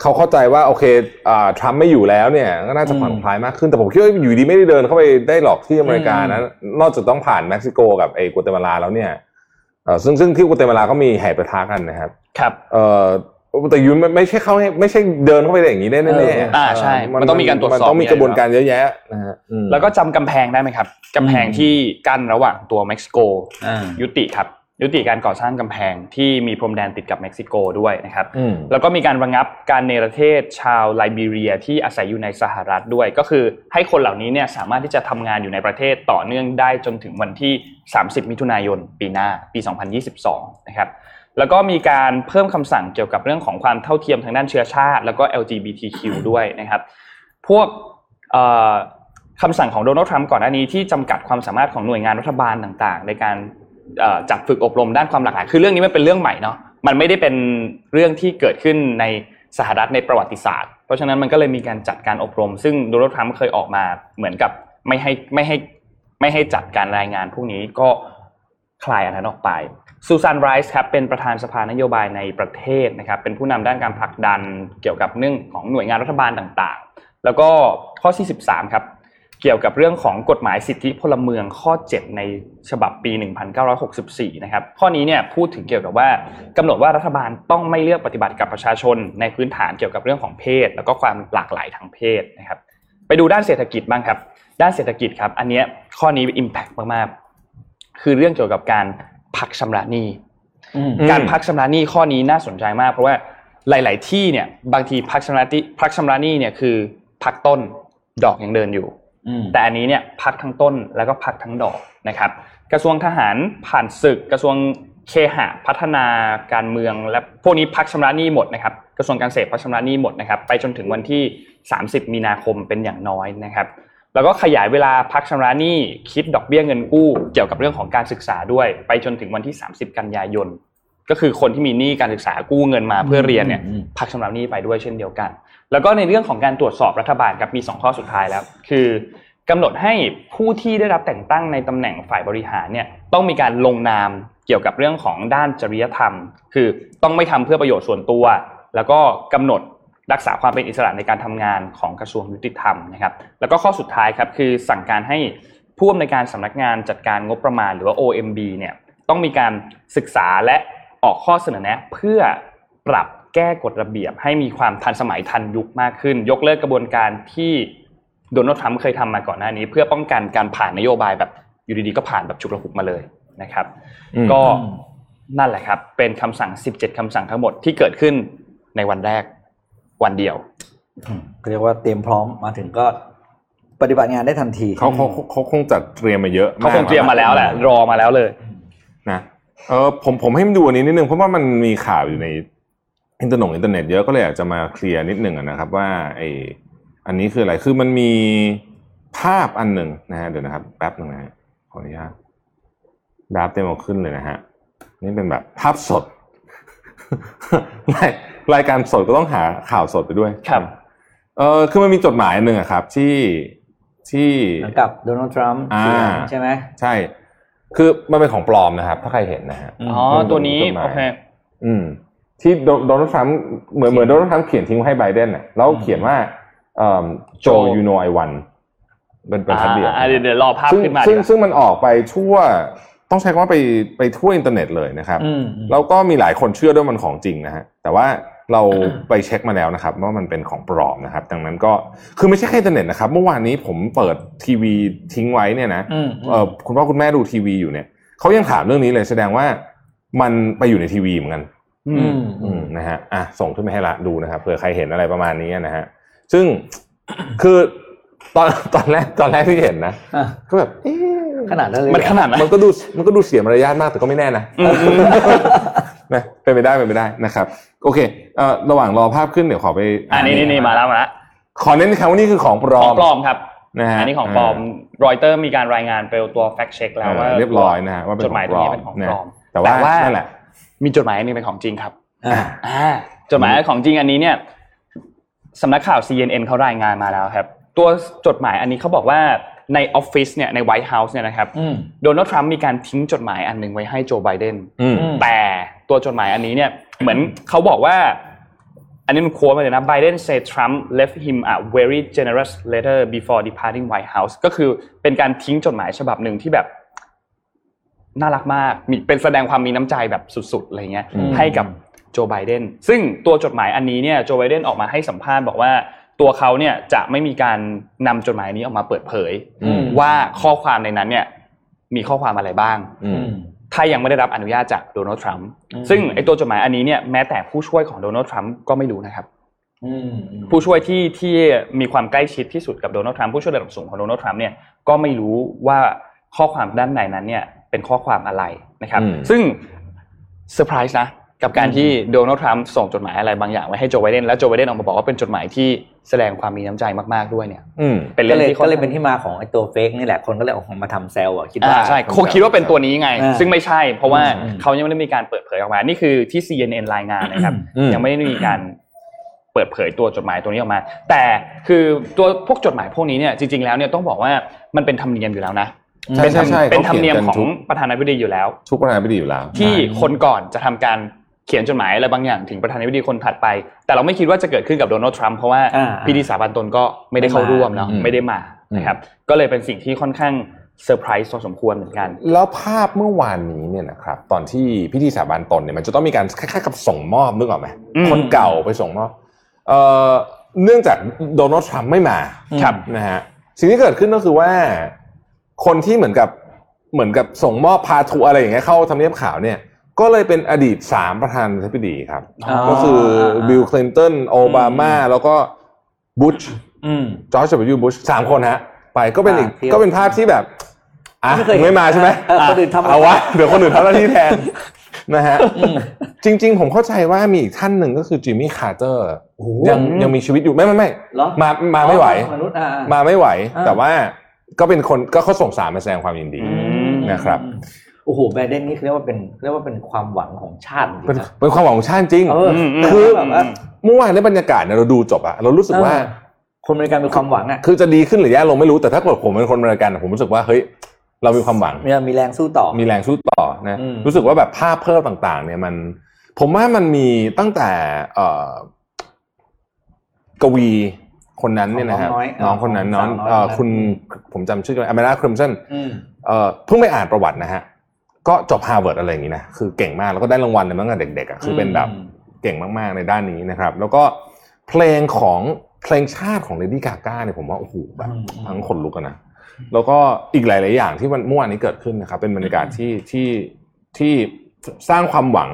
เขาเข้าใจว่าโอเคอ่าทรัมป์ไม่อยู่แล้วเนี่ยก็น่าจะผ่อนคลายมากขึ้นแต่ผมคิดว่าอยู่ดีไม่ได้เดินเข้าไปได้หรอกที่อเมริกานะนอกจากต้องผ่านเม็กซิโกกับไอ้กัวเตมาลาแล้วเนี่ยเอ่อ ซึ่งซึ่งที่กัวเตมาลาก็มีแห่ประทะกันนะครับๆครับเอ่อแต่ยูไม่ไม่ใช่เข้าให้ไม่ใช่เดินเข้าไปได้อย่างนี้ได้แน่เออๆอ่าใช่ มันต้องมีการตรวจสอบมันต้องมีมีอะไรกระบวนการเยอะแยะนะฮะอืมแล้วก็จำกำแพงได้ไหมครับกำแพงที่กั้นระหว่างตัวเม็กซิโกอ่ายุติครับ ยุติการก่อสร้างกำแพงที่มีพรมแดนติดกับเม็กซิโกด้วยนะครับอืมแล้วก็มีการระงับการเนรเทศชาวไลบีเรียที่อาศัยอยู่ในสหรัฐด้วย ก็คือให้คนเหล่านี้เนี่ยสามารถที่จะทำงานอยู่ในประเทศต่อเนื่องได้จนถึงวันที่ 30 มิถุนายน ปีหน้าปี 2022 นะครับแล้วก็มีการเพิ่มคำสั่งเกี่ยวกับเรื่องของความเท่าเทียมทางด้านเชื้อชาติ แล้วก็ LGBTQ ด้วยนะครับ พวกเอ่อคำสั่งของโดนัลด์ทรัมป์ก่อนหน้านี้ที่จำกัดความสามารถของหน่วยงานรัฐบาลต่างๆ ในการเอ่อ จัดฝึกอบรมด้านความหลากหลายคือเรื่องนี้มันเป็นเรื่องใหม่เนาะมันไม่ได้เป็นเรื่องที่เกิดขึ้นในสหรัฐในประวัติศาสตร์ เพราะฉะนั้นมันก็เลยมีการจัดการอบรม ซึ่งโดนัลด์ทรัมป์เคยออกมาเหมือนกับไม่ให้ไม่ให้ไม่ให้จัดการรายงานพวกนี้ก็คลายอันนั้นออกไปซูซานไรส์ครับเป็นประธานสภานโยบายในประเทศนะครับเป็นผู้นำด้านการผลักดันเกี่ยวกับเรื่องของหน่วยงานรัฐบาลต่างๆ แล้วก็ข้อที่13ครับ เกี่ยวกับเรื่องของกฎหมายสิทธิพลเมืองข้อ 7 ในฉบับปี 1964 นะครับ ข้อนี้เนี่ยพูดถึงเกี่ยวกับว่ากำหนดว่ารัฐบาลต้องไม่เลือกปฏิบัติกับประชาชน ในพื้นฐานเกี่ยวกับเรื่องของเพศ แล้วก็ความหลากหลายทางเพศนะครับ ไปดูด้านเศรษฐกิจบ้างครับ ด้านเศรษฐกิจครับ อันเนี้ยข้อนี้ impact มากๆ คือเรื่องเกี่ยวกับการพักชำระหนี้อืมอืมการพักชำระหนี้ข้อนี้น่าสนใจมาก เพราะว่าหลาย ๆ ที่เนี่ยบางทีพักชำระหนี้พักชำระหนี้เนี่ยคือพักต้นดอกยังเดินอยู่อืม แต่อันนี้เนี่ยพักทั้งต้นแล้วก็พักทั้งดอกนะครับ กระทรวงทหารผ่านศึก กระทรวงเคหะพัฒนาการเมือง และพวกนี้พักชำระหนี้หมดนะครับ กระทรวงการเกษตรพักชำระหนี้หมดนะครับ ไปจนถึงวันที่ 30 มีนาคมเป็นอย่างน้อยนะครับ แล้วก็ขยายเวลาพักชำระหนี้คิดดอกเบี้ยเงินกู้ เกี่ยวกับเรื่องของการศึกษาด้วย ไปจนถึงวันที่ 30 กันยายนก็คือคนที่มีหนี้การศึกษากู้เงินมาเพื่อเรียนเนี่ยอืมพักชำระหนี้ไปด้วยเช่นเดียวกัน แล้วก็ในเรื่องของการตรวจสอบรัฐบาลครับมี 2 ข้อสุดท้ายแล้ว คือกำหนดให้ผู้ที่ได้รับแต่งตั้งในตำแหน่งฝ่ายบริหารเนี่ยต้องมีการลงนามเกี่ยวกับเรื่องของด้านจริยธรรม คือต้องไม่ทำเพื่อประโยชน์ส่วนตัว แล้วก็กำหนดรักษาความเป็นอิสระในการทำงานของกระทรวงยุติธรรมนะครับแล้วก็ข้อสุดท้ายครับคือสั่งการให้ผู้อำนวยการสำนักงานจัดการงบประมาณหรือว่า OMB เนี่ยต้องมีการศึกษาและออกข้อเสนอแนะเพื่อปรับ แก้กฎระเบียบ ให้มีความทันสมัยทันยุคมากขึ้น ยกเลิกกระบวนการที่โดนัลด์ทรัมป์เคยทำมาก่อนหน้านี้ เพื่อป้องกันการผ่านนโยบายแบบอยู่ดีๆก็ผ่านแบบฉุกละหุกมาเลยนะครับอืมก็นั่นแหละครับ เป็นคำสั่ง 17คำสั่งทั้งหมดที่เกิดขึ้นในวันแรกวันเดียวอืมเรียกว่าเตรียมพร้อมมาถึงก็ปฏิบัติงานได้ทันทีเขาเขาเขาเขาคงจัดเตรียมมาเยอะเขาคงเตรียมมาแล้วแหละรอมาแล้วเลยนะเออผมผมให้มันดูอันนี้นิดนึงเพราะว่ามันมีข่าวอยู่ใน อินเทอร์เน็ตอินเทอร์เน็ตเยอะก็เลยอยากจะมาเคลียร์นิดหนึ่งอะนะครับว่าไออันนี้คืออะไรคือมันมีภาพอันหนึ่งนะฮะเดี๋ยวนะครับแป๊บหนึ่งนะฮะขออนุญาตดาบเต็มเอาขึ้นเลยนะฮะนี่เป็นแบบภาพสดรายรายการสดก็ต้องหาข่าวสดไปด้วยครับเออคือมันมีจดหมายอันหนึ่งอะครับที่ที่เหมือนกับโดนัลด์ทรัมป์อ่าเขียนใช่ไหมใช่ คือมันเป็นของปลอมนะครับ ถ้าใครเห็นนะฮะอืมอ๋อตัวนี้จดหมายโอเคอืม ที่โดโดนัลด์ทรัมป์เหมือนเหมือนโดนัลด์ทรัมป์เขียนทิ้งไว้ให้ไบเดนน่ะแล้วเขียนว่าโจ Joe you know I won เป็นบรรทัดเดียวอ่าเดี๋ยวเดี๋ยวรอภาพซึ่งขึ้นมาซึ่งดีกว่าซึ่งมันออกไปทั่วต้องใช้คำว่าไปไปทั่วอินเทอร์เน็ตเลยนะครับอืมแล้วก็มีหลายคนเชื่อด้วยมันของจริงนะฮะแต่ว่าเราไปเช็คมาแล้วนะครับว่ามันเป็นของปลอมนะครับ ดังนั้นก็คือไม่ใช่แค่อินเทอร์เน็ตนะครับ เมื่อวานนี้ผมเปิดทีวีทิ้งไว้เนี่ยนะอืมเออคุณพ่อคุณแม่ดูทีวีอยู่เนี่ยเขายังถามเรื่องนี้เลยแสดงว่ามันไปอยู่ในทีวีเหมือนกันอือืมมอืม นะฮะอะส่งขึ้นมาให้ละดูนะครับเผื่อใครเห็นอะไรประมาณนี้นะฮะซึ่งคือตอนตอนแรกตอนแรกที่เห็นนะอะก็แบบเอ๊ะขนาดนั้นเลยมันขนาดนั้นมันก็ดูมันก็ดูเสียมารยาทมากแต่ก็ไม่แน่นะอืมอืมนะเป็นไปได้เป็นไปได้นะครับ โอเคเอ่อระหว่างรอภาพขึ้นเดี๋ยวขอไปอ่านี่นี่นี่มาแล้วมาแล้วขอเน้นคำว่านี่คือของปลอของมปลอมครับนะฮะอันนี้ของปลอมรอยเตอร์มีการรายงานไปตัว fact check แล้วว่าเรียบร้อยนะฮะว่าเป็นจดหมายขตัอวงปลอนี้มเป็นของนะปลอมแต่ว่านั่นแหละ มีจดหมายอันหนึงเป็นของจริงครับอ่าอ่าจดหมายของจริงอันนี้เนี่ยสำนักข่าว CNN เขารายงานมาแล้วครับ ตัวจดหมายอันนี้เขาบอกว่าในออฟฟิศเนี่ยในไวท์เฮาส์เนี่ยนะครับอืมโดนัลด์ทรัมป์มีการทิ้งจดหมายอันหนึ่งไว้ให้โจไบเดนอืมอืมแต่ตัวจดหมายอันนี้เนี่ยเหมือนเขาบอกว่า อันนี้มันโค้ดมาเลยนะ Biden said Trump left him a very generous letter before departing White House ก็คือเป็นการทิ้งจดหมายฉบับหนึ่งที่แบบ น่ารักมากมีเป็นแสดงความมีน้ำใจแบบสุดๆอะไรเงี้ยอืมให้กับโจไบเดนซึ่งตัวจดหมายอันนี้เนี่ยโจไบเดนออกมาให้สัมภาษณ์บอกว่าตัวเขาเนี่ยจะไม่มีการนำจดหมายนี้ออกมาเปิดเผยอืมว่าข้อความในนั้นเนี่ยมีข้อความอะไรบ้างอืมถ้ายังไม่ได้รับอนุญาตจากโดนัลด์ทรัมป์อืมซึ่งไอตัวจดหมายอันนี้เนี่ยแม้แต่ผู้ช่วยของโดนัลด์ทรัมป์ก็ไม่รู้นะครับอืมอืมผู้ช่วยที่ที่มีความใกล้ชิดที่สุดกับโดนัลด์ทรัมป์ผู้ช่วยระดับสูงของโดนัลด์ทรัมป์เนี่ยก็ไม่รู้ว่าข้อความด้านในนั้นเนี่ย เป็นข้อความอะไรนะครับอืมซึ่งเซอร์ไพรส์นะกับการที่โดนัลด์ทรัมป์ส่งจดหมายอะไรบางอย่างไว้ให้โจไบเดนแล้วโจไบเดนออกมาบอกว่าเป็นจดหมายที่แสดงความมีน้ำใจมากๆด้วยเนี่ยอืมเป็นก็เรื่องเลยที่ก็เลยค่เป็นข้างที่มาของไอ้ตัวเฟกนี่แหละคนก็เลยออกมาทำแซลอะคิดว่าอ่าใช่คงคิดว่าเป็นตัวนี้ไงอ่าซึ่งไม่ใช่ เพราะว่าอืมเขายังไม่ได้มีการเปิดเผยออกมา นี่คือที่ CNN รายงานนะครับอืมยังไม่ได้มีการเปิดเผยตัวจดหมายตัวนี้ออกมา แต่คือตัวพวกจดหมายพวกนี้เนี่ยจริงๆแล้วเนี่ยต้องบอกว่ามันเป็นธรรมเนียมอยู่แล้วนะ ใช่ใช่ใช่เป็นธรรมเนียมขาขอขีงกัประธานาธิบดีอยู่แล้ว ทุกประธานาธิบดีอยู่แล้ว ที่ใช่คนก่อนจะทำการเขียนจดหมายอะไรบางอย่างถึงประธานาธิบดีคนถัดไป แต่เราไม่คิดว่าจะเกิดขึ้นกับโดนัลด์ทรัมป์เพราะว่าอ่าพิธีสาบานตนก็ไม่ได้เข้าร่วมเนาะอืมไม่ได้มานะครับก็เลยเป็นสิ่งที่ค่อนข้างเซอร์ไพรส์พอสมควรเหมือนกัน แล้วภาพเมื่อวานนี้เนี่ยนะครับตอนที่พิธีสาบานตนเนี่ยมันจะต้องมีการคล้ายๆกับส่งมอบนึกออกไหมอืมคนเก่าไปส่งมอบเอ่อเนื่องจากโดนัลด์ทรัมป์ไม่มาครับนะฮะสิ่งที่เกิดขึ้นก็คือว่า คนที่เหมือนกับเหมือนกับส่งมอบพาทัวร์อะไรอย่างเงี้ยเข้าทำเนียบขาวเนี่ย ก็เลยเป็นอดีตสามประธานาธิบดีครับอ๋อก็คือบิลคลินตันโอบามาแล้วก็บุชอืมจอร์จ W. บุชสามคนฮะ ไปก็เป็นอีกอ่าที่ก็เป็นภาพที่แบบอะไม่เคยเห็นไม่มาใช่ไหมเออคนอื่นทำเอาวะเดี๋ยวคนอื่นทำหน้าที่แทนนะฮะจริง ๆ ผมเข้าใจว่ามีอีกท่านหนึ่งก็คือจิมมี่คาร์เตอร์โอ้โหยังยังมีชีวิตอยู่ไม่ไม่ไม่เหรอมามาไม่ไหวมนุษย์อ่ามาไม่ไหวอ่าแต่ว่า ก็เป็นคนก็เขาส่งสารมาแสดงความยินดีอืมนะครับโอ้โหไบเดนนี่เรียกว่าเป็นเรียกว่าเป็นความหวังของชาติจริงเป็นๆนะเป็นความหวังของชาติจริงเออมมคือแบบว่าเมื่อวานในบรรยากาศเนี่ยเราดูจบอะเรารู้สึกว่าเออคนอเมริกันมีความหวังอะคือจะดีขึ้นหรือแย่ลงไม่รู้แต่ถ้าเกิดผมเป็นคนอเมริกันอะผมรู้สึกว่าเฮ้ยเรามีความหวังมีมีแรงสู้ต่อ มีแรงสู้ต่อนะอืมรู้สึกว่าแบบภาพเพิ่มต่าง ๆ เนี่ยมัน ผมว่ามันมีตั้งแต่เอ่อกวี คนนั้นเนี่ยนะฮะน้อยน้องคนนั้นน้องสาวน้อยเอ่อคนนั้นคุณผมจำชื่ออเมราคริมสันอืมเอ่อเพิ่งไปอ่านประวัตินะฮะก็จบฮาร์วาร์ดอะไรอย่างนี้นะคือเก่งมากแล้วก็ได้รางวัลในตั้งแต่เด็กๆอะคือเป็นแบบเก่งมากๆในด้านนี้นะครับ แล้วก็เพลงของเพลงชาติของเลดี้กาก้าเนี่ยผมว่าโอ้โหแบบอืมทั้งขนลุกอะนะแล้วก็อีกหลาย ๆ อย่างที่วันเมื่อวานนี้เกิดขึ้นนะครับ เป็นบรรยากาศที่ที่ที่สร้างความหวัง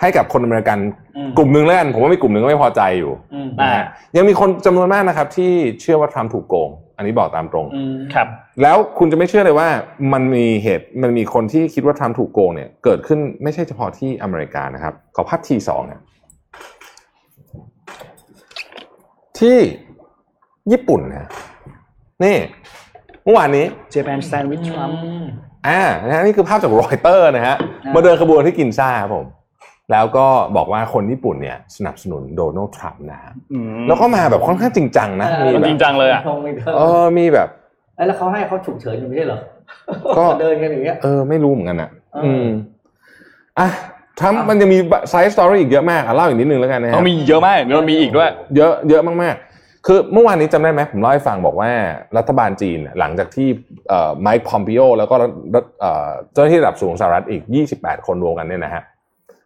ให้กับคนอเมริกันอืมกลุ่มหนึ่งแล้วกันผมว่ามีกลุ่มหนึ่งก็ไม่พอใจอยู่อืมนะฮะยังมีคนจำนวนมากนะครับ ที่เชื่อว่าทรัมป์ถูกโกง อันนี้บอกตามตรงอืมครับ แล้วคุณจะไม่เชื่อเลยว่ามันมีเหตุมันมีคนที่คิดว่าทรัมป์ถูกโกงเนี่ย เกิดขึ้นไม่ใช่เฉพาะที่อเมริกานะครับ ขอภาพทีสองเนี่ยที่ญี่ปุ่นนะนี่เมื่อวานนี้ Japan stands with Trump อ่านะฮะนี่คือภาพจากรอยเตอร์นะฮะอ่ามมาเดินขบวนที่กินซ่าครับผม แล้วก็บอกว่าคนญี่ปุ่นเนี่ยสนับสนุนโดนัลด์ทรัมป์นะฮะแล้วก็มาแบบค่อนข้างจริงจังนะเออมีมันแบจริบงจังเลยอะธงมีธงเออมีแบบเอ้ยแล้วเขาให้เขาฉุกเฉินอยู่ไม่ใช่เหรอก็เดินกันอย่างเงี้ยเออไม่รู้เหมือนกันอะเอออือืมอะทรัมป์อะมันยังมี side story อีกเยอะมากอะเล่าอีกนิดนึงแล้วกันนะฮะเขามีเยอะมากเดี๋ยวมันมีอีกด้วย เยอะเยอะมากๆ คือเมื่อวานนี้จำได้ไหมผมเล่าให้ฟังบอกว่ารัฐบาลจีนเนี่ยหลังจากที่เอ่อไมค์พอมปิโอแล้วก็รัฐเอ่อเจ้าหน้าที่ระดับสูงของสหรัฐอีก 28 คนรวมกันเนี่ยนะฮะ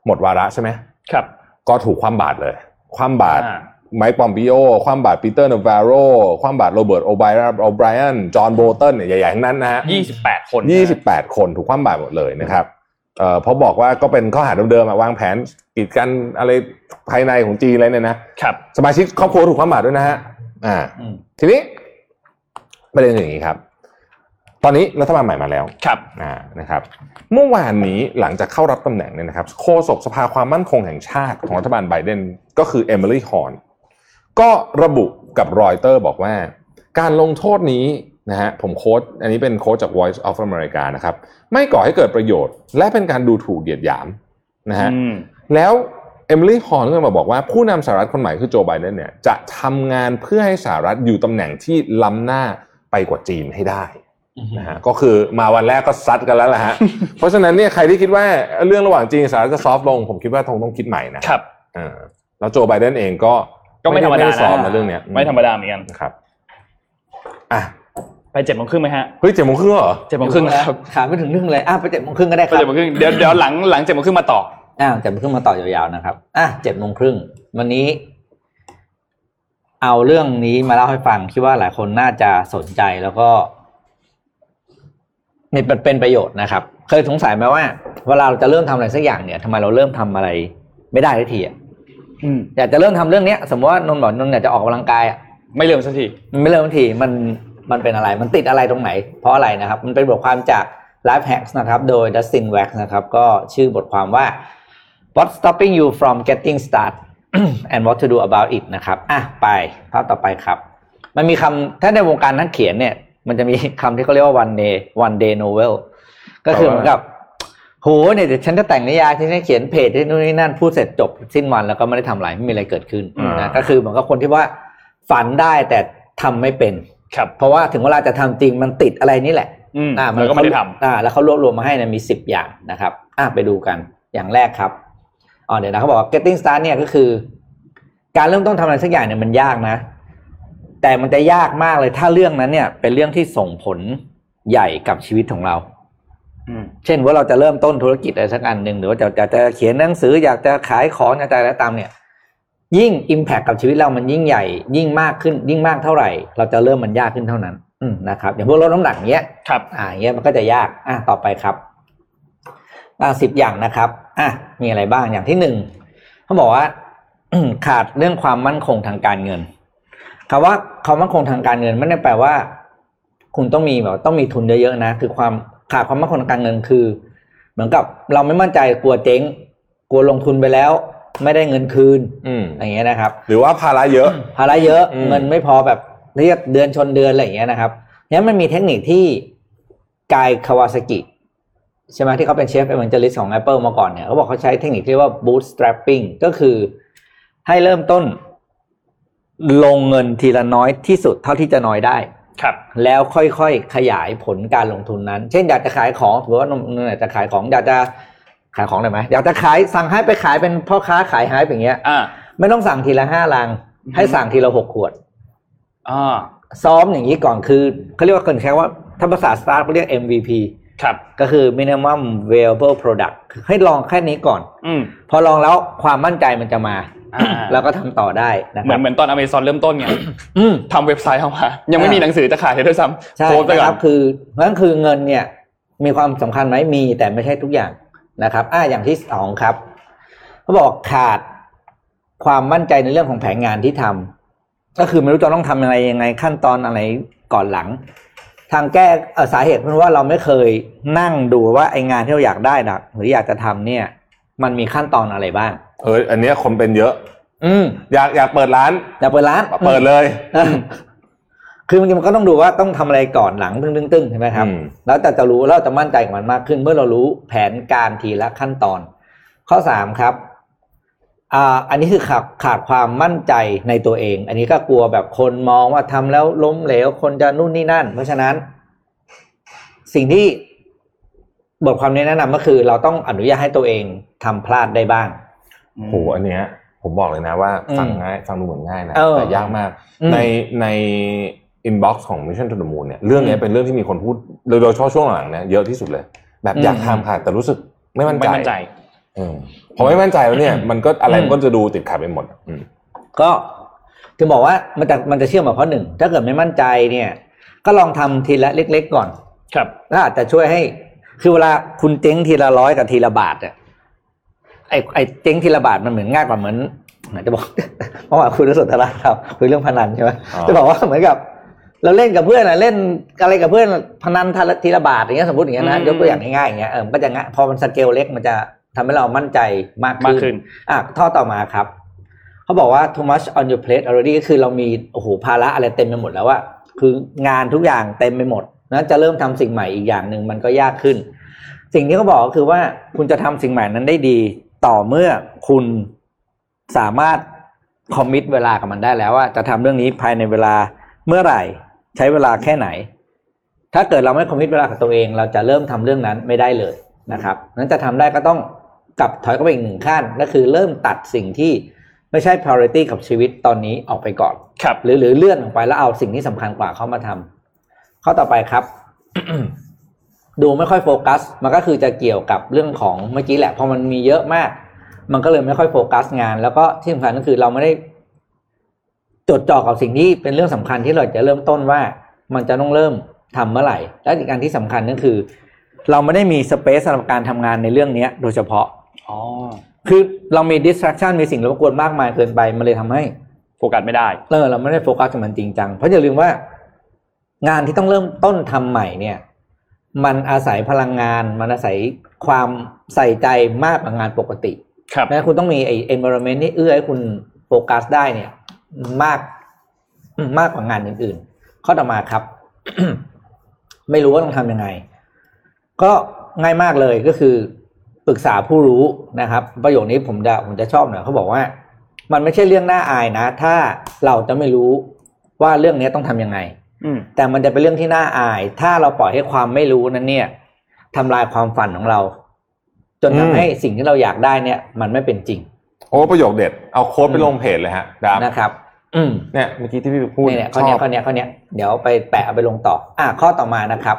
หมดวาระใช่ไหมครับ ก็ถูกคว่ำบาตรเลย คว่ำบาตรอ่าไมค์ปอมปิโอ คว่ำบาตรปีเตอร์นาวาโร คว่ำบาตรโรเบิร์ตโอไบรอันโอไบรอันจอห์นโบลตันเนี่ยใหญ่ๆทั้งนั้นนะฮะยี่สิบแปดคน28คนถูกคว่ำบาตรหมดเลยนะครับเอ่อเพราะบอกว่าก็เป็นข้อหาเดิมๆอะวางแผนกีดกันอะไรภายในของจีนอะไรเนี่ยนะครับสมาชิกครอบครัวถูกคว่ำบาตรด้วยนะฮะอ่าอืมทีนี้ประเด็นอย่างนี้ครับ ตอนนี้รัฐบาลใหม่มาแล้วครับอ่านะครับเมื่อวานนี้หลังจากเข้ารับตำแหน่งเนี่ยนะครับโฆษกสภาความมั่นคงแห่งชาติของรัฐบาลไบเดนก็คือเอมิลี่ฮอร์นก็ระบุกับรอยเตอร์บอกว่า การลงโทษนี้นะฮะผม quote อันนี้เป็น quote จาก Voice of America นะครับ ไม่ก่อให้เกิดประโยชน์ และเป็นการดูถูกเหยียดหยามนะฮะอืมแล้วเอมิลี่ฮอร์นก็มาบอกว่าผู้นำสหรัฐคนใหม่คือโจไบเดนเนี่ยจะทำงานเพื่อให้สหรัฐอยู่ตำแหน่งที่ล้ำหน้าไปกว่าจีนให้ได้ นะฮะก็คือมาวันแรกก็ซัดกันแล้วแหละฮะเพราะฉะนั้นเนี่ยใครที่คิดว่าเรื่องระหว่างจีนกับสหรัฐจะซอฟต์ลง ผมคิดว่าคงต้องคิดใหม่นะครับเออแล้วโจไบเดนเองก็ก็ไม่ธรรมดาด้ซอฟต์นะนะเรื่องเนี้ยไม่ธรรมดาเหมือนกันนะครับอะไปเจ็ดโมงครึ่งไหมฮะเฮ้ยเจ็ดโมงครึ่งเหรอเจ็ดโมงครึ่งนะครับถามไปถึงเรื่องเลยอะไปเจ็ดโมงครึ่งก็ได้คไปรับเจ็ดโมงครึ่งเดี๋ยวเดี๋ยวหลังหลังเจ็ดโมงครึ่งมาต่ออ่าเจ็ดโมงครึ่งมาต่อยาวๆนะครับอะเจ็ดโมงครึ่งวันนี้ เอาเรื่องนี้มาเล่าให้ฟังคิดว่าหลายคนน่าจะสนใจแล้วก็ นี่เป็นเป็นประโยชน์นะครับ เคยสงสัยไหมว่าเวลาเราจะเริ่มทำอะไรสักอย่างเนี่ยทำไมเราเริ่มทำอะไร ไม่ได้ทันทีอะอืมอยากจะเริ่มทำเรื่องเนี้ย สมมติว่านนท์บอกนนท์อยากจะออกกำลังกายอะไม่เร็วสักทีมันไม่เริ่มทันทีมันมันเป็นอะไรมันติดอะไรตรงไหน เพราะอะไรนะครับ มันเป็นบทความจาก Life Hacks นะครับ โดย Dustin Wax นะครับ ก็ชื่อบทความว่า What's stopping you from getting start and what to do about it นะครับ อะไปภาพต่อไปครับ มันมีคำถ้าในวงการนักเขียนเนี่ย มันจะมีคำที่เขาเรียกว่า one day one day novel ก็คือเหมือนกับโหเนี่ยเดี๋ยวฉันจะแต่งนิยายฉันจะเขียนเพจที่นู่นนี่นั่นพูดเสร็จจบสิ้นวันแล้วก็ไม่ได้ทำอะไรไม่มีอะไรเกิดขึ้นอ่านนะก็คือเหมือนกับคนที่ว่าฝันได้แต่ทำไม่เป็นครับ เพราะว่าถึงเวลาจะทำจริงมันติดอะไรนี่แหละอืมอ่าแล้วก็ไม่ได้ทำอ่าแล้วเขารวบรวมมาให้เนี่ยมีสิบอย่างนะครับอ่าไปดูกันอย่างแรกครับอ๋อเดี๋ยวนะเขาบอกว่า getting start เนี่ยก็คือ การเริ่มต้นทำอะไรสักอย่างเนี่ยมันยากนะ แต่มันจะยากมากเลยถ้าเรื่องนั้นเนี่ย เป็นเรื่องที่ส่งผลใหญ่กับชีวิตของเราอืมเช่นว่าเราจะเริ่มต้นธุรกิจอะไรสักอันหนึ่งหรือว่าจะจะจะเขียนหนังสืออยากจะขายของอยากจะอะไรก็ตามเนี่ย ยิ่ง Impact กับชีวิตเรามันยิ่งใหญ่ ยิ่งมากขึ้น ยิ่งมากเท่าไหร่ เราจะเริ่มมันยากขึ้นเท่านั้นอืมนะครับอย่างพวกลดน้ำหนักเนี้ยครับ อ่าอย่างเงี้ยมันก็จะยากอะต่อไปครับอ่าสิบอย่างนะครับอะมีอะไรบ้างอย่างที่หนึ่งเขาบอกว่าขาดเรื่องความมั่นคงทางการเงิน คำว่าความมั่นคงทางการเงินไม่ได้แปลว่า คุณต้องมีแบบต้องมีทุนเยอะๆนะ คือความขาดความมั่นคงทางการเงินคือ เหมือนกับเราไม่มั่นใจกลัวเจ๊ง กลัวลงทุนไปแล้ว ไม่ได้เงินคืนอืมอย่างเงี้ยนะครับ หรือว่าภาระเยอะ ภาระเยอะอืมเงินไม่พอแบบเรียกเดือนชนเดือนอะไรอย่างเงี้ยนะครับงั้นมันมีเทคนิคที่กายคาวาซากิใช่ไหมที่เขาเป็นเชฟเอเวนเจอริสของ Apple มาก่อนเนี่ยเขาบอกเขาใช้เทคนิคที่เรียกว่า bootstrapping ก็คือให้เริ่มต้น ลงเงินทีละน้อยที่สุดเท่าที่จะน้อยได้ครับแล้วค่อยๆขยายผลการลงทุนนั้น เช่นอยากจะขายของถือว่านมอยากจะขายของอยากจะขายของได้ไหมอยากจะขายสั่งให้ไปขายเป็นพ่อค้าขายให้อย่างเงี้ยอ่าไม่ต้องสั่งทีละห้าลังอือฮึให้สั่งทีละหกขวดอ่าซ้อมอย่างนี้ก่อนคือเขาเรียกว่าเกินแค่ว่าถ้าภาษาสตาร์ทเขาเรียก MVP ครับก็คือ minimum viable product ให้ลองแค่นี้ก่อนอืมพอลองแล้วความมั่นใจมันจะมาอ่า แล้วก็ทำต่อได้นะเหคมือรันบเหมือนตอนอเมซอนเริ่มต้นไงอืมทำเว็บไซต์เข้ามายังไม่อ่ามีมีหนังสือจะขายเลยด้วยซ้ำใช่โพสต์ไปนะก่คอรันบคือนั่นคือเงินเนี่ยมีความสำคัญไหมมีแต่ไม่ใช่ทุกอย่างนะครับอ่าอย่างที่สองครับเขาบอกขาดความมั่นใจในเรื่องของแผนงานที่ทำก็คือไม่รู้จะต้องทำยังไงยังไง ขั้นตอนอะไรก่อนหลัง ทางแก้เอ่อสาเหตุเพราะว่าเราไม่เคยนั่งดูว่าไองานที่เราอยากได้นะหรืออยากจะทำเนี่ย มันมีขั้นตอนอะไรบ้าง เอออันเนี้ยคนเป็นเยอะ อืมอยากอยากเปิดร้าน อยากเปิดร้านเปิดเลยอืมคือมันมันก็ต้องดูว่าต้องทำอะไรก่อนหลังตึ้งตึ้งตึ้งใช่ไหมครับอืมแล้วแต่จะรู้แล้วเราจะมั่นใจกับมันมากขึ้น เมื่อเรารู้แผนการทีละขั้นตอน ข้อสามครับอ่าอันนี้คือขาดขาดความมั่นใจในตัวเอง อันนี้ก็กลัวแบบคนมองว่าทำแล้วล้มเหลวคนจะนู่นนี่นั่น เพราะฉะนั้น สิ่งที่บทความนี้แนะนำก็คือ เราต้องอนุญาตให้ตัวเองทำพลาดได้บ้าง โหอันเนี้ย ผมบอกเลยนะว่าอืมฟังง่ายฟังดูเหมือนง่ายนะเออแต่ยากมากอืมในใน inbox ของ Mission to the Moon เนี่ยเรื่องเนี้ยอืมเป็นเรื่องที่มีคนพูดโดยโดยเฉพาะช่วงหลังเนี่ยเยอะที่สุดเลย แบบอืมอยากทำค่ะแต่รู้สึกไม่มั่นใจไม่มั่นใจเออพอไม่มั่นใจแล้วเนี่ย มันก็อะไรอืมมันก็จะดูติดขัดไปหมดอืมก็ถึงบอกว่ามันจะมันจะเชื่อมกับข้อหนึ่งถ้าเกิดไม่มั่นใจเนี่ย ก็ลองทำทีละเล็ก ๆ ก่อน ครับแล้วอาจจะช่วยให้ คือเวลาคุณเจ๊งทีละร้อยกับทีละบาทอะ ไอไอเจ๊งทีละบาทมันเหมือนง่ายกว่าเหมือนไหนจะบอกเมื่อวานคุยเรื่องสนทนาครับคุยเรื่องพนันใช่ไหมอ๋อจะบอกว่าเหมือนกับ เราเล่นกับเพื่อนอะเล่นอะไรกับเพื่อนพนันทีละทีละบาทอย่างเงี้ยสมมติอย่างเงี้ยนะอืมยกตัวอย่างง่ายๆอย่างเงี้ยเออมันก็จะง่ายพอมันสเกลเล็กมันจะทำให้เรามั่นใจมากมากขึ้ขึ้นนอะท่อต่อมาครับเขาบอกว่า too much on your plate already ก็คือเรามีโอ้โหภาระอะไรเต็มไปหมดแล้วว่าคืองานทุกอย่างเต็มไปหมดนั้นจะเริ่มทำสิ่งใหม่อีกอย่างหนึ่งมันก็ยากขึ้น สิ่งที่เขาบอกก็คือว่าคุณจะทำสิ่งใหม่นั้นได้ดี ต่อเมื่อคุณสามารถคอมมิตเวลากับมันได้แล้วว่าจะทำเรื่องนี้ภายในเวลาเมื่อไหร่ ใช้เวลาแค่ไหน ถ้าเกิดเราไม่คอมมิตเวลากับตัวเอง เราจะเริ่มทำเรื่องนั้นไม่ได้เลยนะครับนั้นจะทำได้ก็ต้องกลับถอยก็ไปอีกหนึ่งขั้นก็คือเริ่มตัดสิ่งที่ไม่ใช่ priority กับชีวิตตอนนี้ออกไปก่อนครับหรือหรือเลื่อนออกไปแล้วเอาสิ่งที่สำคัญกว่าเข้ามาทำข้อต่อไปครับ ดูไม่ค่อยโฟกัส มันก็คือจะเกี่ยวกับเรื่องของเมื่อกี้แหละพอมันมีเยอะมาก มันก็เลยไม่ค่อยโฟกัสงาน แล้วก็ที่สำคัญก็คือเราไม่ได้ จดจ่อกับสิ่งที่เป็นเรื่องสำคัญที่เราจะเริ่มต้นว่ามันจะต้องเริ่มทำเมื่อไหร่ และอีกอันที่สำคัญก็คือ เราไม่ได้มีสเปซสำหรับการทำงานในเรื่องเนี้ย โดยเฉพาะอ๋อคือเรามี distraction มีสิ่งรบกวนมากมายเกินไปมันเลยทำให้โฟกัสไม่ได้เออเราไม่ได้โฟกัสกับมันจริงจังเพราะอย่าลืมว่า งานที่ต้องเริ่มต้นทำใหม่เนี่ย มันอาศัยพลังงาน มันอาศัยความใส่ใจมากกว่างานปกติครับนะคุณต้องมีไอ้ environment ที่เอื้อให้คุณโฟกัสได้เนี่ย มากมากกว่างานอื่นๆ ข้อต่อมาครับ ไม่รู้ว่าต้องทำยังไง ก็ง่ายมากเลยก็คือปรึกษาผู้รู้นะครับ ประโยคนี้ผมจะผมจะชอบหน่อยเขาบอกว่า มันไม่ใช่เรื่องน่าอายนะ ถ้าเราจะไม่รู้ว่าเรื่องนี้ต้องทำยังไงอืม แต่มันจะเป็นเรื่องที่น่าอาย ถ้าเราปล่อยให้ความไม่รู้นั้นเนี่ยทำลายความฝันของเรา จนอืทำมให้สิ่งที่เราอยากได้เนี่ย มันไม่เป็นจริง โอ้ประโยคเด็ด เอาโค้ดไปลงเพจเลยฮะดาบนะครับ อืมเนี่ยเมื่อกี้ที่พี่พูดเนี่ยเนี่ยชข้อเนี้อยบข้อเนี้ยข้อเนี้ยเดี๋ยวไปแปะเอาไปลงต่อ อะข้อต่อมานะครับ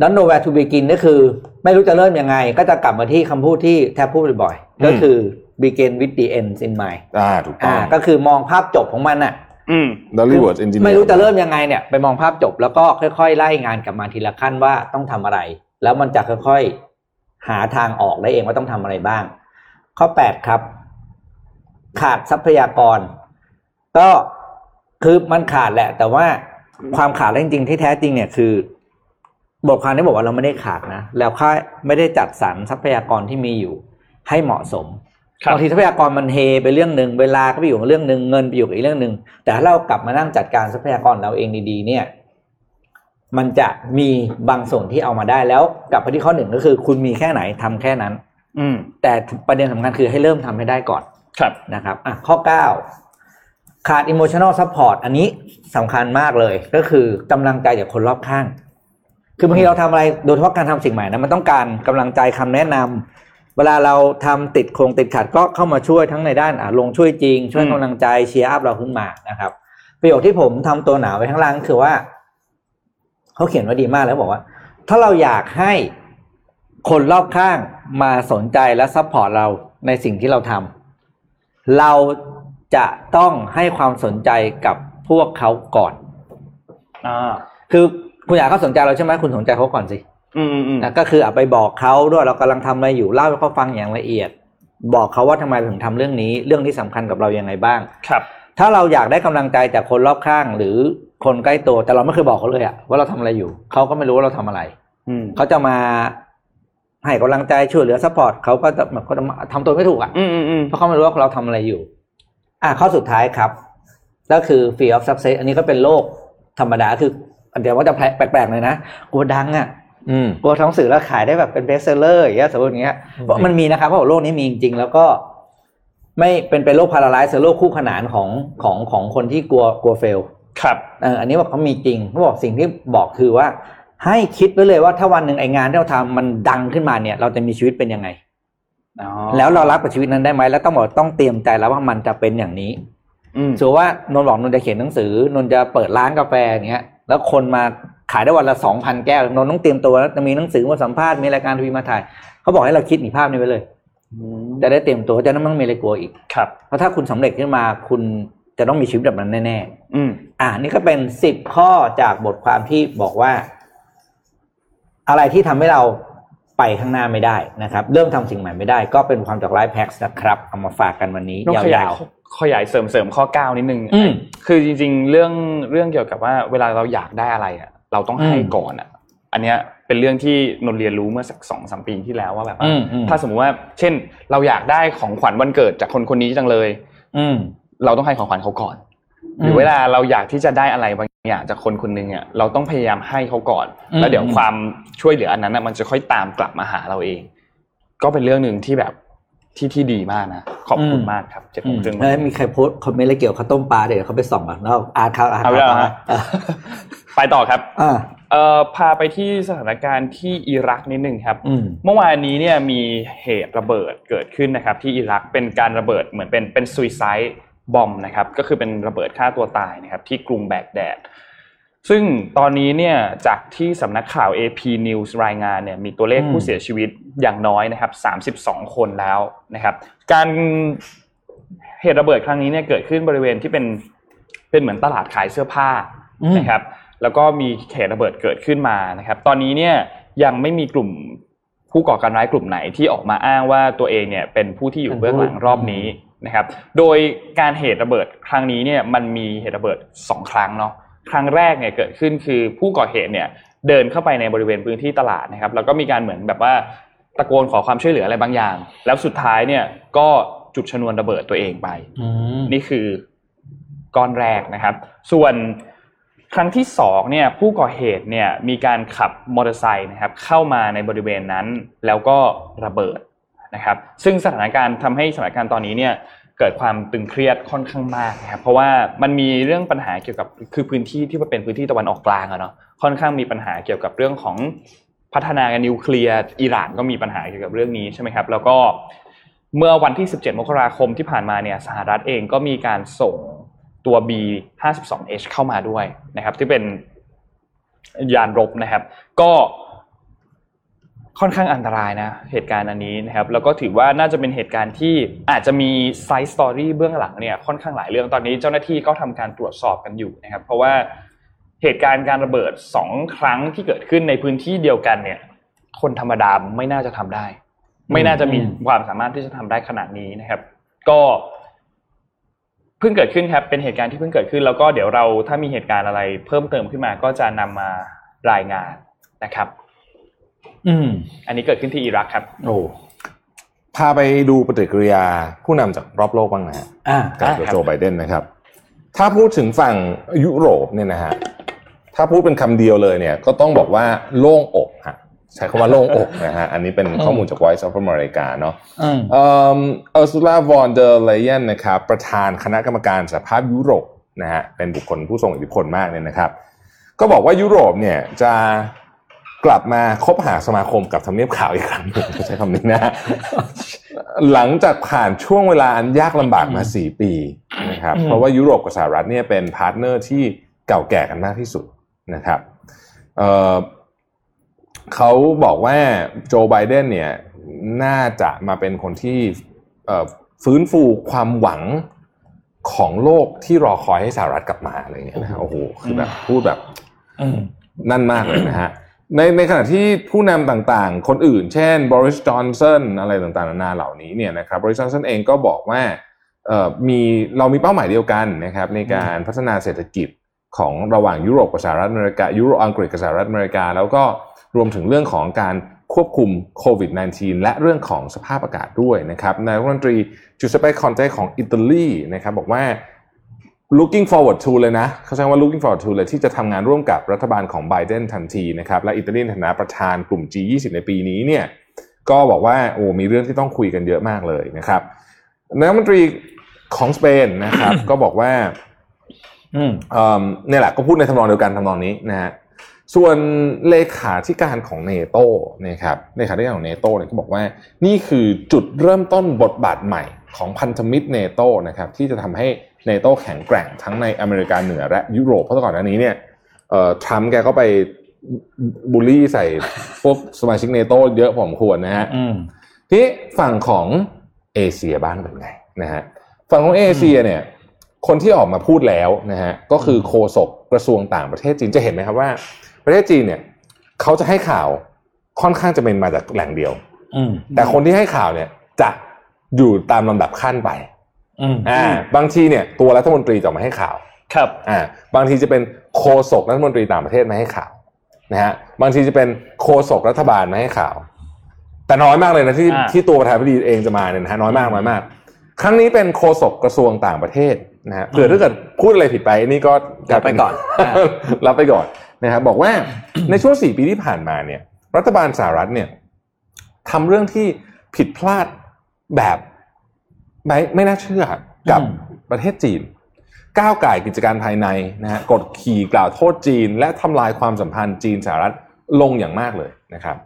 don't know where to begin ก็คือ ไม่รู้จะเริ่มยังไง ก็จะกลับมาที่คำพูดที่แทบพูดบ่อยๆก็คือ begin with the end in mind อ่าถูกต้อ่าองก็คือมองภาพจบของมันอะอืม ดอลลี่เวิร์ดเอนจิเนียร์ไม่รู้จะเริ่มยังไงเนี่ยไปมองภาพจบแล้วก็ค่อยๆ ไล่งานกลับมาทีละขั้นว่าต้องทำอะไร แล้วมันจะค่อยๆ หาทางออกได้เองว่าต้องทำอะไรบ้าง ข้อแปดครับ ขาดทรัพยากร ก็คือมันขาดแหละ แต่ว่าความขาดจริงๆที่แท้จริงเนี่ยคือบทความที่บอกว่าเราไม่ได้ขาดนะ แล้วค่าไม่ได้จัดสรรทรัพยากรที่มีอยู่ ให้เหมาะสมครั บบางทีทรัพยากรมันเฮไปเรื่องหนึ่งเวลาก็ไปอยู่กับเรื่องหนึ่งเงินไปอยู่กับอีกเรื่องหนึ่งแต่ถ้าเรากลับมานั่งจัดการทรัพยากรเราเองดีๆ เนี่ย มันจะมีบางส่วนที่เอามาได้แล้วกลับไปที่ข้อหนึ่งก็คือ คุณมีแค่ไหนทำแค่นั้น อืม แต่ประเด็นสำคัญคือให้เริ่มทำให้ได้ก่อนครับนะครับอะข้อ9ขาด emotional support อันนี้สำคัญมากเลย ก็คือกำลังใจจากคนรอบข้าง คือบางทีเราทำอะไรโดยเฉพาะการทำสิ่งใหม่นะมันต้องการกำลังใจคำแนะนำเวลาเราทำติดโครงติดขัดก็เข้ามาช่วยทั้งในด้านอะลงช่วยจริง ช่วยอืมกำลังใจเชียร์อัพเราขึ้นมานะครับ ประโยคที่ผมทำตัวหนาไว้ข้างล่างก็คือว่าเขาเขียนไว้ดีมากแล้วบอกว่า ถ้าเราอยากให้คนรอบข้างมาสนใจและ support เราในสิ่งที่เราทำเราจะต้องให้ความสนใจกับพวกเขาก่อนอ่าคือคุณอยากให้เขาสนใจเราใช่ไหมคุณสนใจเขาก่อนสิอืมอืมอืม นะก็คือเอาไปบอกเขาด้วยเรากำลังทำอะไรอยู่เล่าให้เขาฟังอย่างละเอียด บอกเขาว่าทำไมถึงทำเรื่องนี้ เรื่องที่สำคัญกับเรายังไงบ้าง ครับ ถ้าเราอยากได้กำลังใจจากคนรอบข้าง หรือคนใกล้ตัวแต่เราไม่เคยบอกเขาเลยอะว่าเราทำอะไรอยู่เขาก็ไม่รู้ว่าเราทำอะไร อืมเขาจะมาให้กำลังใจช่วยเหลือ support เขาก็จะแบบเขาจะมาทำตัวไม่ถูกอะอืมอืมอืมเพราะเขาไม่รู้ว่าเราทำอะไรอยู่ อะข้อสุดท้ายครับ ก็คือ fear of success อันนี้ก็เป็นโรคธรรมดาคือเดี๋ยวว่าจะแปลกๆเลยนะกลัวดังอะอืม กลัวทำหนังสือแล้วขายได้แบบเป็น best seller อย่างเงี้ยสมมติอย่างเงี้ยอืมเพราะมันมีนะครับเพราะว่าโรคนี้มีจริงๆแล้วก็ไม่เป็นเป็นโรค parallel หรือโรคคู่ขนานของของของคนที่กลัวกลัวเฟล ครับเอออันนี้บอกเขามีจริงเขาบอกสิ่งที่บอกคือว่า ให้คิดไว้เลยว่าถ้าวันหนึ่งไองานที่เราทำมันดังขึ้นมาเนี่ย เราจะมีชีวิตเป็นยังไงอ๋อแล้วเรารับกับชีวิตนั้นได้ไหมแล้วต้องบอกต้องเตรียมใจแล้วว่ามันจะเป็นอย่างนี้อืมสมมติว่านนท์บอกนนท์จะเขียนหนังสือนนท์จะเปิดร้านกาแฟอย่างเงี้ย แล้วคนมา ขายได้วันละสองพันแก้วนนท์ต้องเตรียมตัวแล้วจะมีหนังสือมาสัมภาษณ์มีรายการทีวีมาถ่ายเขาบอกให้เราคิดหนีภาพนี้ไว้เลยจะได้เตรียมตัวจะได้ไม่ต้องมีอะไรกลัวอีกครับเพราะถ้าคุณสำเร็จขึ้นมาคุณจะต้องมีชีวิตแบบนั้นแน่อืมๆอ่านี่ก็เป็นสิบข้อจากบทความที่บอกว่า อะไรที่ทำให้เราไปข้างหน้าไม่ได้นะครับ เริ่มทำสิ่งใหม่ไม่ได้ ก็เป็นความจากไลฟ์แพ็กนะครับเอามาฝากกันวันนี้ต้องขยายยาวขยายเสริมเสริมข้อเก้านิดนึงอืมคือจริงๆ เรื่องเรื่องเกี่ยวกับว่าเวลาเราอยากได้อะไรอะ เราต้องให้อืมก่อนอะ อันเนี้ยเป็นเรื่องที่นนท์เรียนรู้เมื่อสักสองสามปีที่แล้วว่าแบบว่าอืมอืมถ้าสมมุติว่า เช่น เราอยากได้ของขวัญวันเกิดจากคนคนนี้จังเลยๆอืมเราต้องให้ของขวัญเขาก่อนหอืมรือเวลาเราอยากที่จะได้อะไรบางอย่างจากคนคนหนึ่งอะเราต้องพยายามให้เขาก่อนอืมแล้วเดี๋ยวอืมความช่วยเหลืออันนั้นน่ะมันจะค่อยตามกลับมาหาเราเอง ก็เป็นเรื่องหนึ่งที่แบบที่ที่ดีมากนะขอบคุณมากครับเจ็ดโมงครึ่งเอ้ยมีใครโพสต์คอมเมนต์อะไรเกี่ยวกับข้าวต้มปลาเดี๋ยวเขาไปส่องก่อนแล้วอาร์ตครับอาร์ตเอา ไปคแล้วรับฮะอ่าไปต่อครับอ่าเอ่อพาไปที่สถานการณ์ที่อิรักนิดนึงครับอืมเมื่อวานนี้เนี่ยมีเหตุระเบิดเกิดขึ้นนะครับ ที่อิรักเป็นการระเบิดเหมือนเป็นเป็นซุยไซด์บอมนะครับ ก็คือเป็นระเบิดฆ่าตัวตายนะครับ ที่กรุงแบกแดด ซึ่งตอนนี้เนี่ยจากที่สำนักข่าว AP News รายงานเนี่ยมีตัวเลขอืมผู้เสียชีวิตอย่างน้อยนะครับ 32 คนแล้วนะครับ การเหตุระเบิดครั้งนี้เนี่ยเกิดขึ้นบริเวณที่เป็นเป็นเหมือนตลาดขายเสื้อผ้าอืมนะครับ แล้วก็มีเหตุระเบิดเกิดขึ้นมานะครับ ตอนนี้เนี่ยยังไม่มีกลุ่มผู้ก่อการร้ายกลุ่มไหนที่ออกมาอ้างว่าตัวเองเนี่ยเป็นผู้ที่อยู่เบื้องหลังรอบนี้นะครับ โดยการเหตุระเบิดครั้งนี้เนี่ยมันมีเหตุระเบิดสองครั้งเนาะ ครั้งแรกเนี่ยเกิดขึ้นคือผู้ก่อเหตุเนี่ยเดินเข้าไปในบริเวณพื้นที่ตลาดนะครับ แล้วก็มีการเหมือนแบบว่าตะโกนขอความช่วยเหลืออะไรบางอย่าง แล้วสุดท้ายเนี่ยก็จุดชนวนระเบิดตัวเองไปอืมนี่คือก้อนแรกนะครับ ส่วน ครั้งที่สองเนี่ยผู้ก่อเหตุเนี่ยมีการขับมอเตอร์ไซค์นะครับเข้ามาในบริเวณนั้นแล้วก็ระเบิดนะครับ ซึ่งสถานการณ์ทำให้สถานการณ์ตอนนี้เนี่ยเกิดความตึงเครียดค่อนข้างมากนะครับเพราะว่ามันมีเรื่องปัญหาเกี่ยวกับคือพื้นที่ที่มันเป็นพื้นที่ตะวันออกกลางอะเนาะค่อนข้างมีปัญหาเกี่ยวกับเรื่องของพัฒนาการนิวเคลียร์อิหร่านก็มีปัญหาเกี่ยวกับเรื่องนี้ใช่ไหมครับ แล้วก็เมื่อวันที่ 17 มกราคมที่ผ่านมาเนี่ยสหรัฐเองก็มีการส่ง ตัว B52H เข้ามาด้วยนะครับ ที่เป็นยานรบนะครับ ก็ค่อนข้างอันตรายนะเหตุการณ์อันนี้นะครับ แล้วก็ถือว่าน่าจะเป็นเหตุการณ์ที่อาจจะมี side story เบื้องหลังเนี่ยค่อนข้างหลายเรื่องตอนนี้เจ้าหน้าที่ก็ทำการตรวจสอบกันอยู่นะครับ เพราะว่าเหตุการณ์การระเบิดสองครั้งที่เกิดขึ้นในพื้นที่เดียวกันเนี่ย คนธรรมดาไม่น่าจะทำได้ ไม่น่าจะมีความสามารถที่จะทำได้ขนาดนี้นะครับ ก็ เพิ่งเกิดขึ้นครับเป็นเหตุการณ์ที่เพิ่งเกิดขึ้น แล้วก็เดี๋ยวเราถ้ามีเหตุการณ์อะไรเพิ่มเติมขึ้นมาก็จะนำมารายงานนะครับ อืม อันนี้เกิดขึ้นที่อิรักครับ โอ้พาไปดูปฏิกิริยาผู้นำจากรอบโลกบ้างนะฮะอ่ากับได้ครับโจไบเดนนะครับ ถ้าพูดถึงฝั่งยุโรปเนี่ยนะฮะถ้าพูดเป็นคำเดียวเลยเนี่ย ก็ต้องบอกว่าโล่งอกฮะ ใช้คำว่าโล่งอกนะฮะ อันนี้เป็นข้อมูลจาก Voice of America เนาะอืมเอ่อเออร์ซูลาวอนเดอร์เลเยนนะครับประธานคณะกรรมการสหภาพยุโรปนะฮะเป็นบุคคลผู้ทรงอิทธิพลมากเนี่ยนะครับ ก็บอกว่ายุโรปเนี่ยจะกลับมาคบหาสมาคมกับทำเนียบขาวอีกครั้งหนึ่งใช้คำนี้นะฮะหลังจากผ่านช่วงเวลาอันยากลำบากมาสี่ปีนะครับอืมเพราะว่ายุโรปกับสหรัฐเนี่ยเป็น partner ที่เก่าแก่กันมากที่สุดนะครับ เอ่อเขาบอกว่าโจไบเดนเนี่ยน่าจะมาเป็นคนที่เอ่อฟื้นฟูความหวังของโลกที่รอคอยให้สหรัฐกลับมาอะไรเงี้ยนะฮะโอ้โหคือแบบพูดแบบอืมนั่นมากเลยนะฮะในในขณะที่ผู้นำต่างๆ คนอื่น เช่นบอริสจอห์นสันอะไรต่างๆนานาเหล่านี้เนี่ยนะครับบอริสจอห์นสันเองก็บอกว่าเอ่อมีเรามีเป้าหมายเดียวกันนะครับในการพัฒนาเศรษฐกิจของระหว่างยุโรปกับสหรัฐอเมริกายุโรปอังกฤษกับสหรัฐอเมริกา แล้วก็ รวมถึงเรื่องของการควบคุมโควิด -19 และเรื่องของสภาพอากาศด้วยนะครับนายกรัฐมนตรีจูเซปเปคอนเต้ของอิตาลีนะครับบอกว่า looking forward to เลยนะเขาใช้ว่า looking forward to เลยที่จะทำงานร่วมกับรัฐบาลของไบเดนทันทีนะครับและอิตาลีในฐานะประธานกลุ่ม G20 ในปีนี้เนี่ยก็บอกว่าโอ้มีเรื่องที่ต้องคุยกันเยอะมากเลยนะครับนายกรัฐมนตรีของสเปนนะครับ ก็บอกว่าอืมเอ่อเนี่ยแหละก็พูดในทำนองเดียวกันทำนองนี้นะฮะ ส่วนเลขาธิการของเนโตนะครับเลขาธิการของเนโตเนี่ยก็บอกว่านี่คือจุดเริ่มต้นบทบาทใหม่ของพันธมิตรเนโตนะครับที่จะทำให้เนโตแข็งแกร่งทั้งในอเมริกาเหนือและยุโรปเพราะก่อนหน้านี้เนี่ยเอ่อทรัมป์แกก็ไปบูลลี่ใส่พวกสมาชิกเนโตเยอะพอสมควรนะฮะอืมทีนี้ฝั่งของเอเชียบ้างเป็นไงนะฮะฝั่งของเอเชียเนี่ยคนที่ออกมาพูดแล้วนะฮะก็คือโฆษกกระทรวงต่างประเทศจีนจะเห็นไหมครับว่า ประเทศจีนเนี่ยเขาจะให้ข่าวค่อนข้างจะเป็นมาจากแหล่งเดียวอืมแต่คนที่ให้ข่าวเนี่ยจะอยู่ตามลำดับขั้นไปอืมอ่าบางทีเนี่ยตัวรัฐมนตรีจะออกมาให้ข่าว ครับอ่าบางทีจะเป็นโฆษกรัฐมนตรีต่างประเทศมาให้ข่าวนะฮะบางทีจะเป็นโฆษกรัฐบาลมาให้ข่าว แต่น้อยมากเลยนะที่อ่าที่ตัวประธานาธิบดีเองจะมาเนี่ยนะฮะน้อยมากน้อยมาก ครั้งนี้เป็นโฆษกกระทรวงต่างประเทศนะฮะเผื่อถ้าเกิดพูดอะไรผิดไปนี่ก็รับไปก่อนอ่ารับไปก่อน นะครับบอกว่าในช่วงสี่ปีที่ผ่านมาเนี่ยรัฐบาลสหรัฐเนี่ยทำเรื่องที่ผิดพลาดแบบไม่ไม่น่าเชื่อกับอืมประเทศจีน ก้าวไก่ายกิจการภายในนะฮะกดขี่กล่าวโทษจีน และทำลายความสัมพันธ์จีนสหรัฐลงอย่างมากเลยนะครับ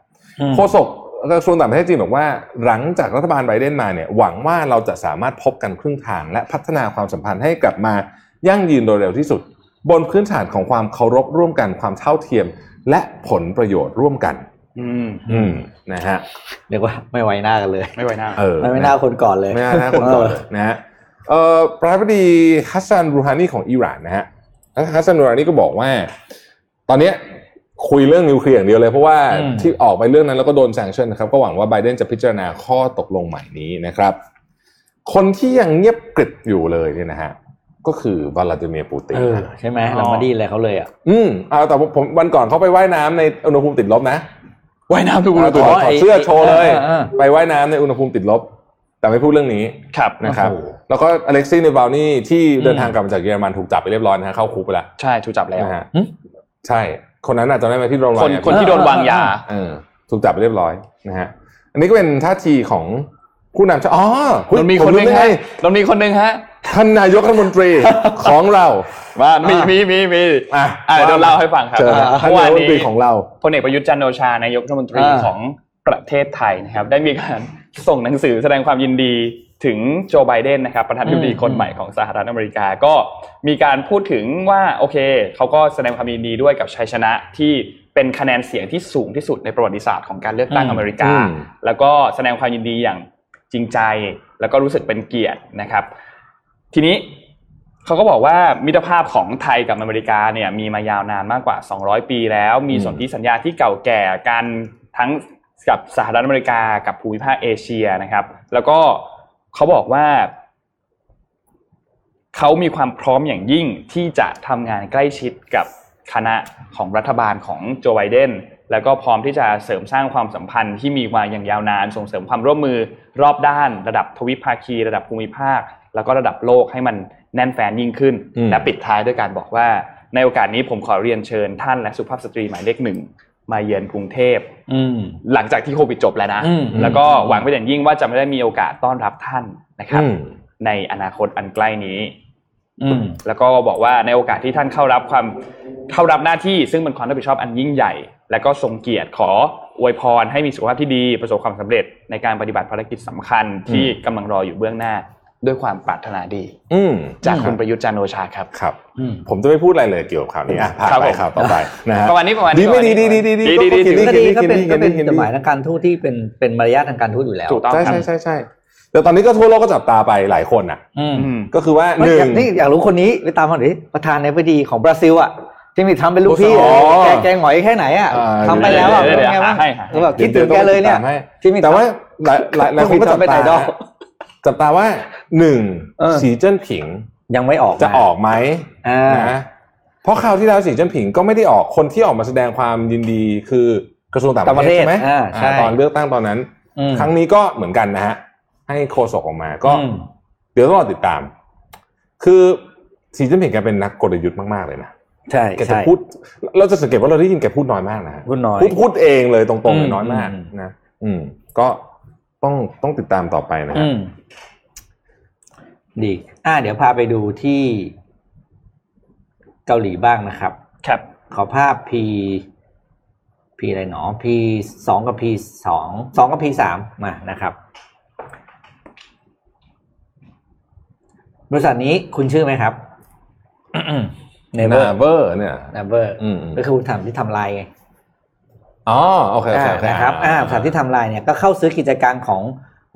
อืมโฆษกกระทรวงต่างประเทศจีนบอกว่าหลังจากรัฐบาลไบเดนมาเนี่ยหวังว่าเราจะสามารถพบกันครึ่งทาง และพัฒนาความสัมพันธ์ให้กลับมายั่งยืนโดยเร็วที่สุด บนพื้นฐานของความเคารพร่วมกันความเท่าเทียม และผลประโยชน์ร่วมกัน อืมอืมนะฮะเรียกว่าไม่ไว้หน้ากันเลย ไม่ไว้หน้าเออไม่ไว้หน้าคนก่อนเลยไม่น่านะคนก่อนเลยนะฮะเอ่อประธานาธิบดีฮัสซันรูฮานีของอิหร่านนะฮะฮัสซันรูฮานีก็บอกว่า ตอนเนี้ยคุยเรื่องนิวเคลียร์อย่างเดียวเลย เพราะว่าอืมที่ออกไปเรื่องนั้นแล้วก็โดน sanction นะครับ ก็หวังว่าไบเดนจะพิจารณาข้อตกลงใหม่นี้นะครับ คนที่ยังเงียบกริบอยู่เลยเนี่ยนะฮะ ก็คือวลาดิเมียร์ปูตินเออใช่ไหมเรามาดีอะไรเขาเลยอะอืมเอาแต่ผมผมวันก่อนเขาไปว่ายน้ำในอุณหภูมิติดลบนะว่ายน้ำทุกถอุณอหดภูมิถอดเสื้อโชว์เลยเออเออไปว่ายน้ำในอุณหภูมิติดลบ แต่ไม่พูดเรื่องนี้ครับนะครับโอ้โหแล้วก็อเล็กซี่เนวาลนี่ที่เดินอืมทางกลับมาจากเยอรมันถูกจับไปเรียบร้อยนะฮะเข้าคุกไปแล้วใช่ถูกจับแล้วนะฮะหึใช่ คนนั้นอาจจะได้ไหมที่โดนคนวางยาคนที่โดนวางยาเออถูกจับไปเรียบร้อยนะฮะอันนี้ก็เป็นท่าทีของผู้นำชาติอ๋อฮ้ยเรามีผคนหรู้นึ่งได้ฮะไงเรามีคนหนึ่งฮะ ท่านนายกรัฐมนตรีของเราว่ามีอะมีมีมีอะอะเดี๋ยวเล่าให้ฟังครับเชิญนะท่านเมื่อานนายวรัฐมนี้นตรีของเราพลเอกประยุทธ์จันทร์โอชานายกรัฐมนตรีอ่าของประเทศไทยนะครับได้มีการส่งหนังสือแสดงความยินดีถึงโจไบเดนนะครับประธานาธิบดีคนใหม่ของสหรัฐอเมริกาก็มีการพูดถึงว่าโอเคเขาก็แสดงความยินดีด้วยกับชัยชนะที่เป็นคะแนนเสียงที่สูงที่สุดในประวัติศาสตร์ของการเลือกตั้งอืมอเมริกาอืมแล้วก็แสดงความยินดีอย่างจริงใจ แล้วก็รู้สึกเป็นเกียรตินะครับ ทีนี้เขาก็บอกว่ามิตรภาพของไทยกับอเมริกาเนี่ยมีมายาวนานมากกว่า 200 ปีแล้ว มีสนธิสัญญาที่เก่าแก่กันทั้งกับสหรัฐอเมริกากับภูมิภาคเอเชียนะครับ แล้วก็เขาบอกว่าเขามีความพร้อมอย่างยิ่งที่จะทำงานใกล้ชิดกับคณะของรัฐบาลของโจไบเดนแล้วก็พร้อมที่จะเสริมสร้างความสัมพันธ์ที่มีมาอย่างยาวนาน ส่งเสริมความร่วมมือรอบด้าน ระดับทวิภาคี ระดับภูมิภาค แล้วก็ระดับโลกให้มันแน่นแฟนยิ่งขึ้นอืมและปิดท้ายด้วยการบอกว่า ในโอกาสนี้ผมขอเรียนเชิญท่านและสุภาพสตรีหมายเลขหนึ่งมาเยือนกรุงเทพอืมหลังจากที่โควิดจบแล้วนะอืมแล้วก็หวังเป็นอย่างยิ่งว่าจะไม่ได้มีโอกาสต้อนรับท่านนะครับอืมในอนาคตอันใกล้นี้อืมแล้วก็บอกว่าในโอกาสที่ท่านเข้ารับความเข้ารับหน้าที่ซึ่งเป็นความรับผิดชอบอันยิ่งใหญ่ และก็ทรงเกียรติขออวยพรให้มีสุขภาพที่ดีประสบความสำเร็จในการปฏิบัติภารกิจสำคัญที่กำลังรออยู่เบื้องหน้า ด้วยความปรารถนาดี อืมจากคุณประยุทธ์จันทร์โอชาครับครับอืมผมจะไม่พูดอะไรเลยเกี่ยวกับข่าวนี้อะผ่านครับไปผมข่าวต่อไปนะฮะประมาณนี้ประมาณนี้ดีไม่ดีประมาณนี้ดีดีดีดีดีดีก็ก็กิดีนก็เป็นกินก็เป็นกิจดหมายทางการทูตที่เป็นเป็นมารยาททางการทูตอยู่แล้วถูกต้องใช่ครับใช่ใช่ใช่แต่ตอนนี้ก็ทั่วโลกก็จับตาไปหลายคนอะอืมอืมก็คือว่าหไม่นึ่องยากนี่อยากรู้คนนี้ไปตามมาหน่อยดิประธานาธิบดีของบราซิลอะที่มีทำเป็นลูกพี่อ๋อะอแกแกหงอยแค่ไหนอะอ่าทำไปแล้วอะเดี๋เป็ยวนเดี๋ยวไงบ้างหาให้หาให้คือแบบคิดถึงแกเลยเนี่ยดี๋วต้องติดตามให้ที่มีแต่ว่าหลายหลายหลายคนก็จับเป็นไอตาดอล จับตาว่าหนึ่งเออสีเจิ้นผิงยังไม่ออกจะออกไหมอ่านะเพราะคราวที่แล้วสีเจิ้นผิงก็ไม่ได้ออกคนที่ออกมาแสดงความยินดีคือกระทรวงต่างต่างปประระเทเทศศใช่ไหมอ่าใช่อ่าตอนเลือกตั้งตอนนั้นอืมครั้งนี้ก็เหมือนกันนะฮะให้โคศกออกมาก็อืมเดี๋ยวต้องรอติดตาม คือสีจิ้นผิงแกเป็นนักกลยุทธ์มาก ๆ เลยนะใช่แกจะใช่พูด เราจะสังเกตว่าเราได้ยินแกพูดน้อยมากนะพูดน้อยพูดพูดเองเลยตรงๆเลยอืมน้อยมากอืมนะ อืม ก็ ต้องต้องติดตามต่อไปนะครัอืบมดีอ่าเดี๋ยวพาไปดูที่เกาหลีบ้างนะครับ ครับ ขอภาพ P P อะไรหนอ P สองกับ P สองสองกับ P สามมานะครับ บริษัทนี้คุ้นชื่อไหมครับ Naver Naver เนี่ย Naver อืมอืมก็คือทำที่ทำลายไง อ๋อโอเคโอเคโอเคนะครับอ่าบริษัทที่ทำลายเนี่ยก็เข้าซื้อกิจการของ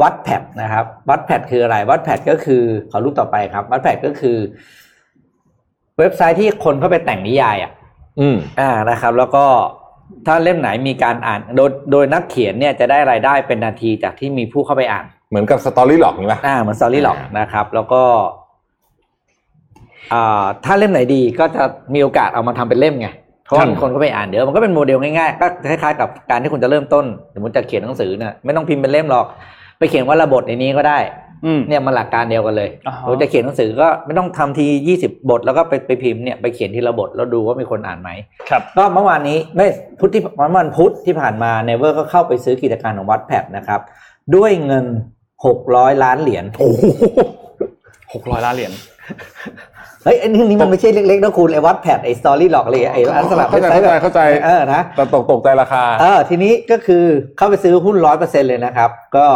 Wattpad นะครับ Wattpad คืออะไร Wattpad ก็คือขอรูปต่อไปครับ Wattpad ก็คือ เว็บไซต์ที่คนเข้าไปแต่งนิยายอะ อืมอ่านะครับ แล้วก็ถ้าเล่มไหนมีการอ่านโดยโดยนักเขียนเนี่ยจะได้รายได้เป็นนาทีจากที่มีผู้เข้าไปอ่าน เหมือนกับ Storylog นี่ป่ะอ่าเหมือน Storylog อ่านนะครับ แล้วก็อ่าถ้าเล่มไหนดีก็จะมีโอกาสเอามาทำเป็นเล่มไง เพราะว่ามีคนก็ไปอ่านเดี๋ยวมันก็เป็นโมเดลง่ายๆก็คล้ายๆกับการที่คุณจะเริ่มต้นสมมติจะเขียนหนังสือเนี่ยไม่ต้องพิมพ์เป็นเล่มหรอก ไปเขียนวันละบทในนี้ก็ได้อืมเนี่ยมันหลักการเดียวกันเลยอ่าฮะเราจะเขียนหนังสือก็ไม่ต้องทำทียี่สิบบท แล้วก็ไปไปพิมพ์เนี่ยไปเขียนทีละบทแล้วดูว่ามีคนอ่านไหมครับก็เมื่อวานนี้ไม่พุธที่วันวันพุธที่ผ่านมา Naver ก็เข้าไปซื้อกิจการของ Wattpad นะครับ ด้วยเงินหกร้อยล้านเหรียญโอ้โหหกร้อยล้านเหรียญ เฮ้ยไอ้นี่นี่มันไม่ใช่เล็กๆนะคุณไอ้ Wattpad ไอ้ Storylog เลยไอ้ร้านสลับเข้าใจว็บไซต์แบบเข้าใจเออนะแต่ตกตกใจราคา เออ ทีนี้ก็คือเข้าไปซื้อหุ้นร้อยเปอร์เซ็นเลยนะครับ ก็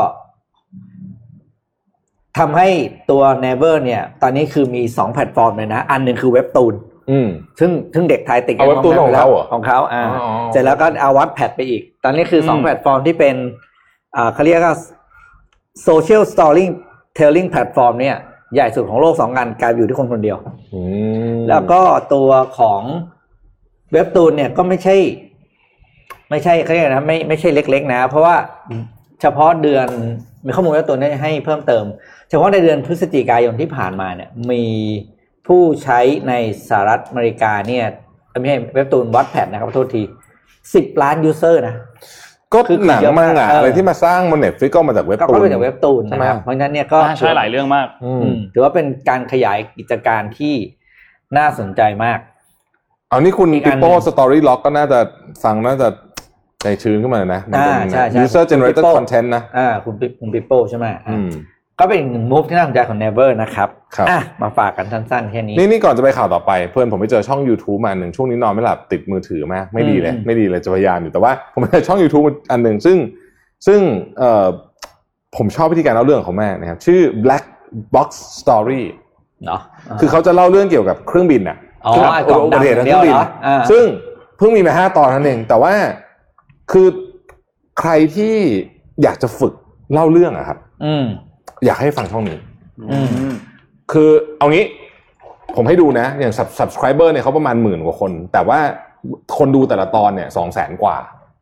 ทำให้ตัว Naver เนี่ย ตอนนี้คือมีสองแพลตฟอร์มเลยนะ อันหนึ่งคือเว็บตูนอืมซึ่งซึ่งเด็กไทยติดเอาเว็บตูนของเขาเหรอของเขาอ่าอ๋อเสร็จแล้วก็เอา Wattpad ไปอีก ตอนนี้คือสองอืมแพลตฟอร์มที่เป็นอ่าเขาเรียกว่า social story telling platform เนี่ย ใหญ่สุดของโลกสองงานกลายไปอยู่ที่คนคนเดียวอืมแล้วก็ตัวของเว็บตูนเนี่ยก็ไม่ใช่ ไม่ใช่เขาเรียกนะไม่ไม่ใช่เล็ก ๆ นะ เพราะว่าเฉพาะเดือนมีข้อมูลเว็บตูนให้เพิ่มเติม เฉพาะในเดือนพฤศจิกายนที่ผ่านมาเนี่ย มีผู้ใช้ในสหรัฐอเมริกาเนี่ยไม่ใช่เว็บตูนวัดแพดนะครับขอโทษทีสิบล้าน user นะ ก็คือหนังเยอะมัมากงอะเออออะไรที่มาสร้างบน Netflix ก็มาจากเว็บก็ตูนเข้าไปจากเว็บตูนใช่นะไหมครับเพราะฉะนั้นเนี่ยก็อ่าใช่หลายเรื่องมากอือืมมถือว่าเป็นการขยายกิจการที่น่าสนใจมากเอานี่คุณอีกอันหนึ่ง คุณปิโป้ Storylog ก็น่าจะฟังน่าจะใจชื้นขึ้นมาเลยนะมันเป็นอ่าใช่ใช่ user generated คุณ Pippo content นะอ่าคุณปิคุณปิโป้ใช่ไหมอ่าอืม ก็เป็นอีกหนึ่ง move ที่น่าสนใจของ Naver นะครับครับ อะมาฝากกันสั้นๆแค่นี้ นี่นี่ก่อนจะไปข่าวต่อไป เพื่อนผมไปเจอช่อง YouTube มาอันหนึ่งช่วงนี้นอนไม่หลับติดมือถือมากไม่ดีเลยอืมไม่ดีเลยจะพยายามอยู่แต่ว่าผมไปเจอช่อง YouTube อันหนึ่งซึ่งซึ่งเอ่อผมชอบวิธีการเล่าเรื่องของเขามากนะครับชื่อ Black Box Story เนาะคือเขาจะเล่าเรื่องเกี่ยวกับเครื่องบินอะอ๋อเครื่องไอ้กล่องอุบัติเหตุทางดำเครื่องบินเดียวเหรออ่าซึ่งเพิ่งมีมาห้าตอนเท่านั้นเองแต่ว่าคือใครที่อยากจะฝึกเล่าเรื่องอะครับ อืม อยากให้ฟังช่องนี้อืมคือเอางี้ ผมให้ดูนะ อย่าง sub- subscriber เนี่ยเขาประมาณหมื่นกว่าคน แต่ว่าคนดูแต่ละตอนเนี่ยสองแสนกว่า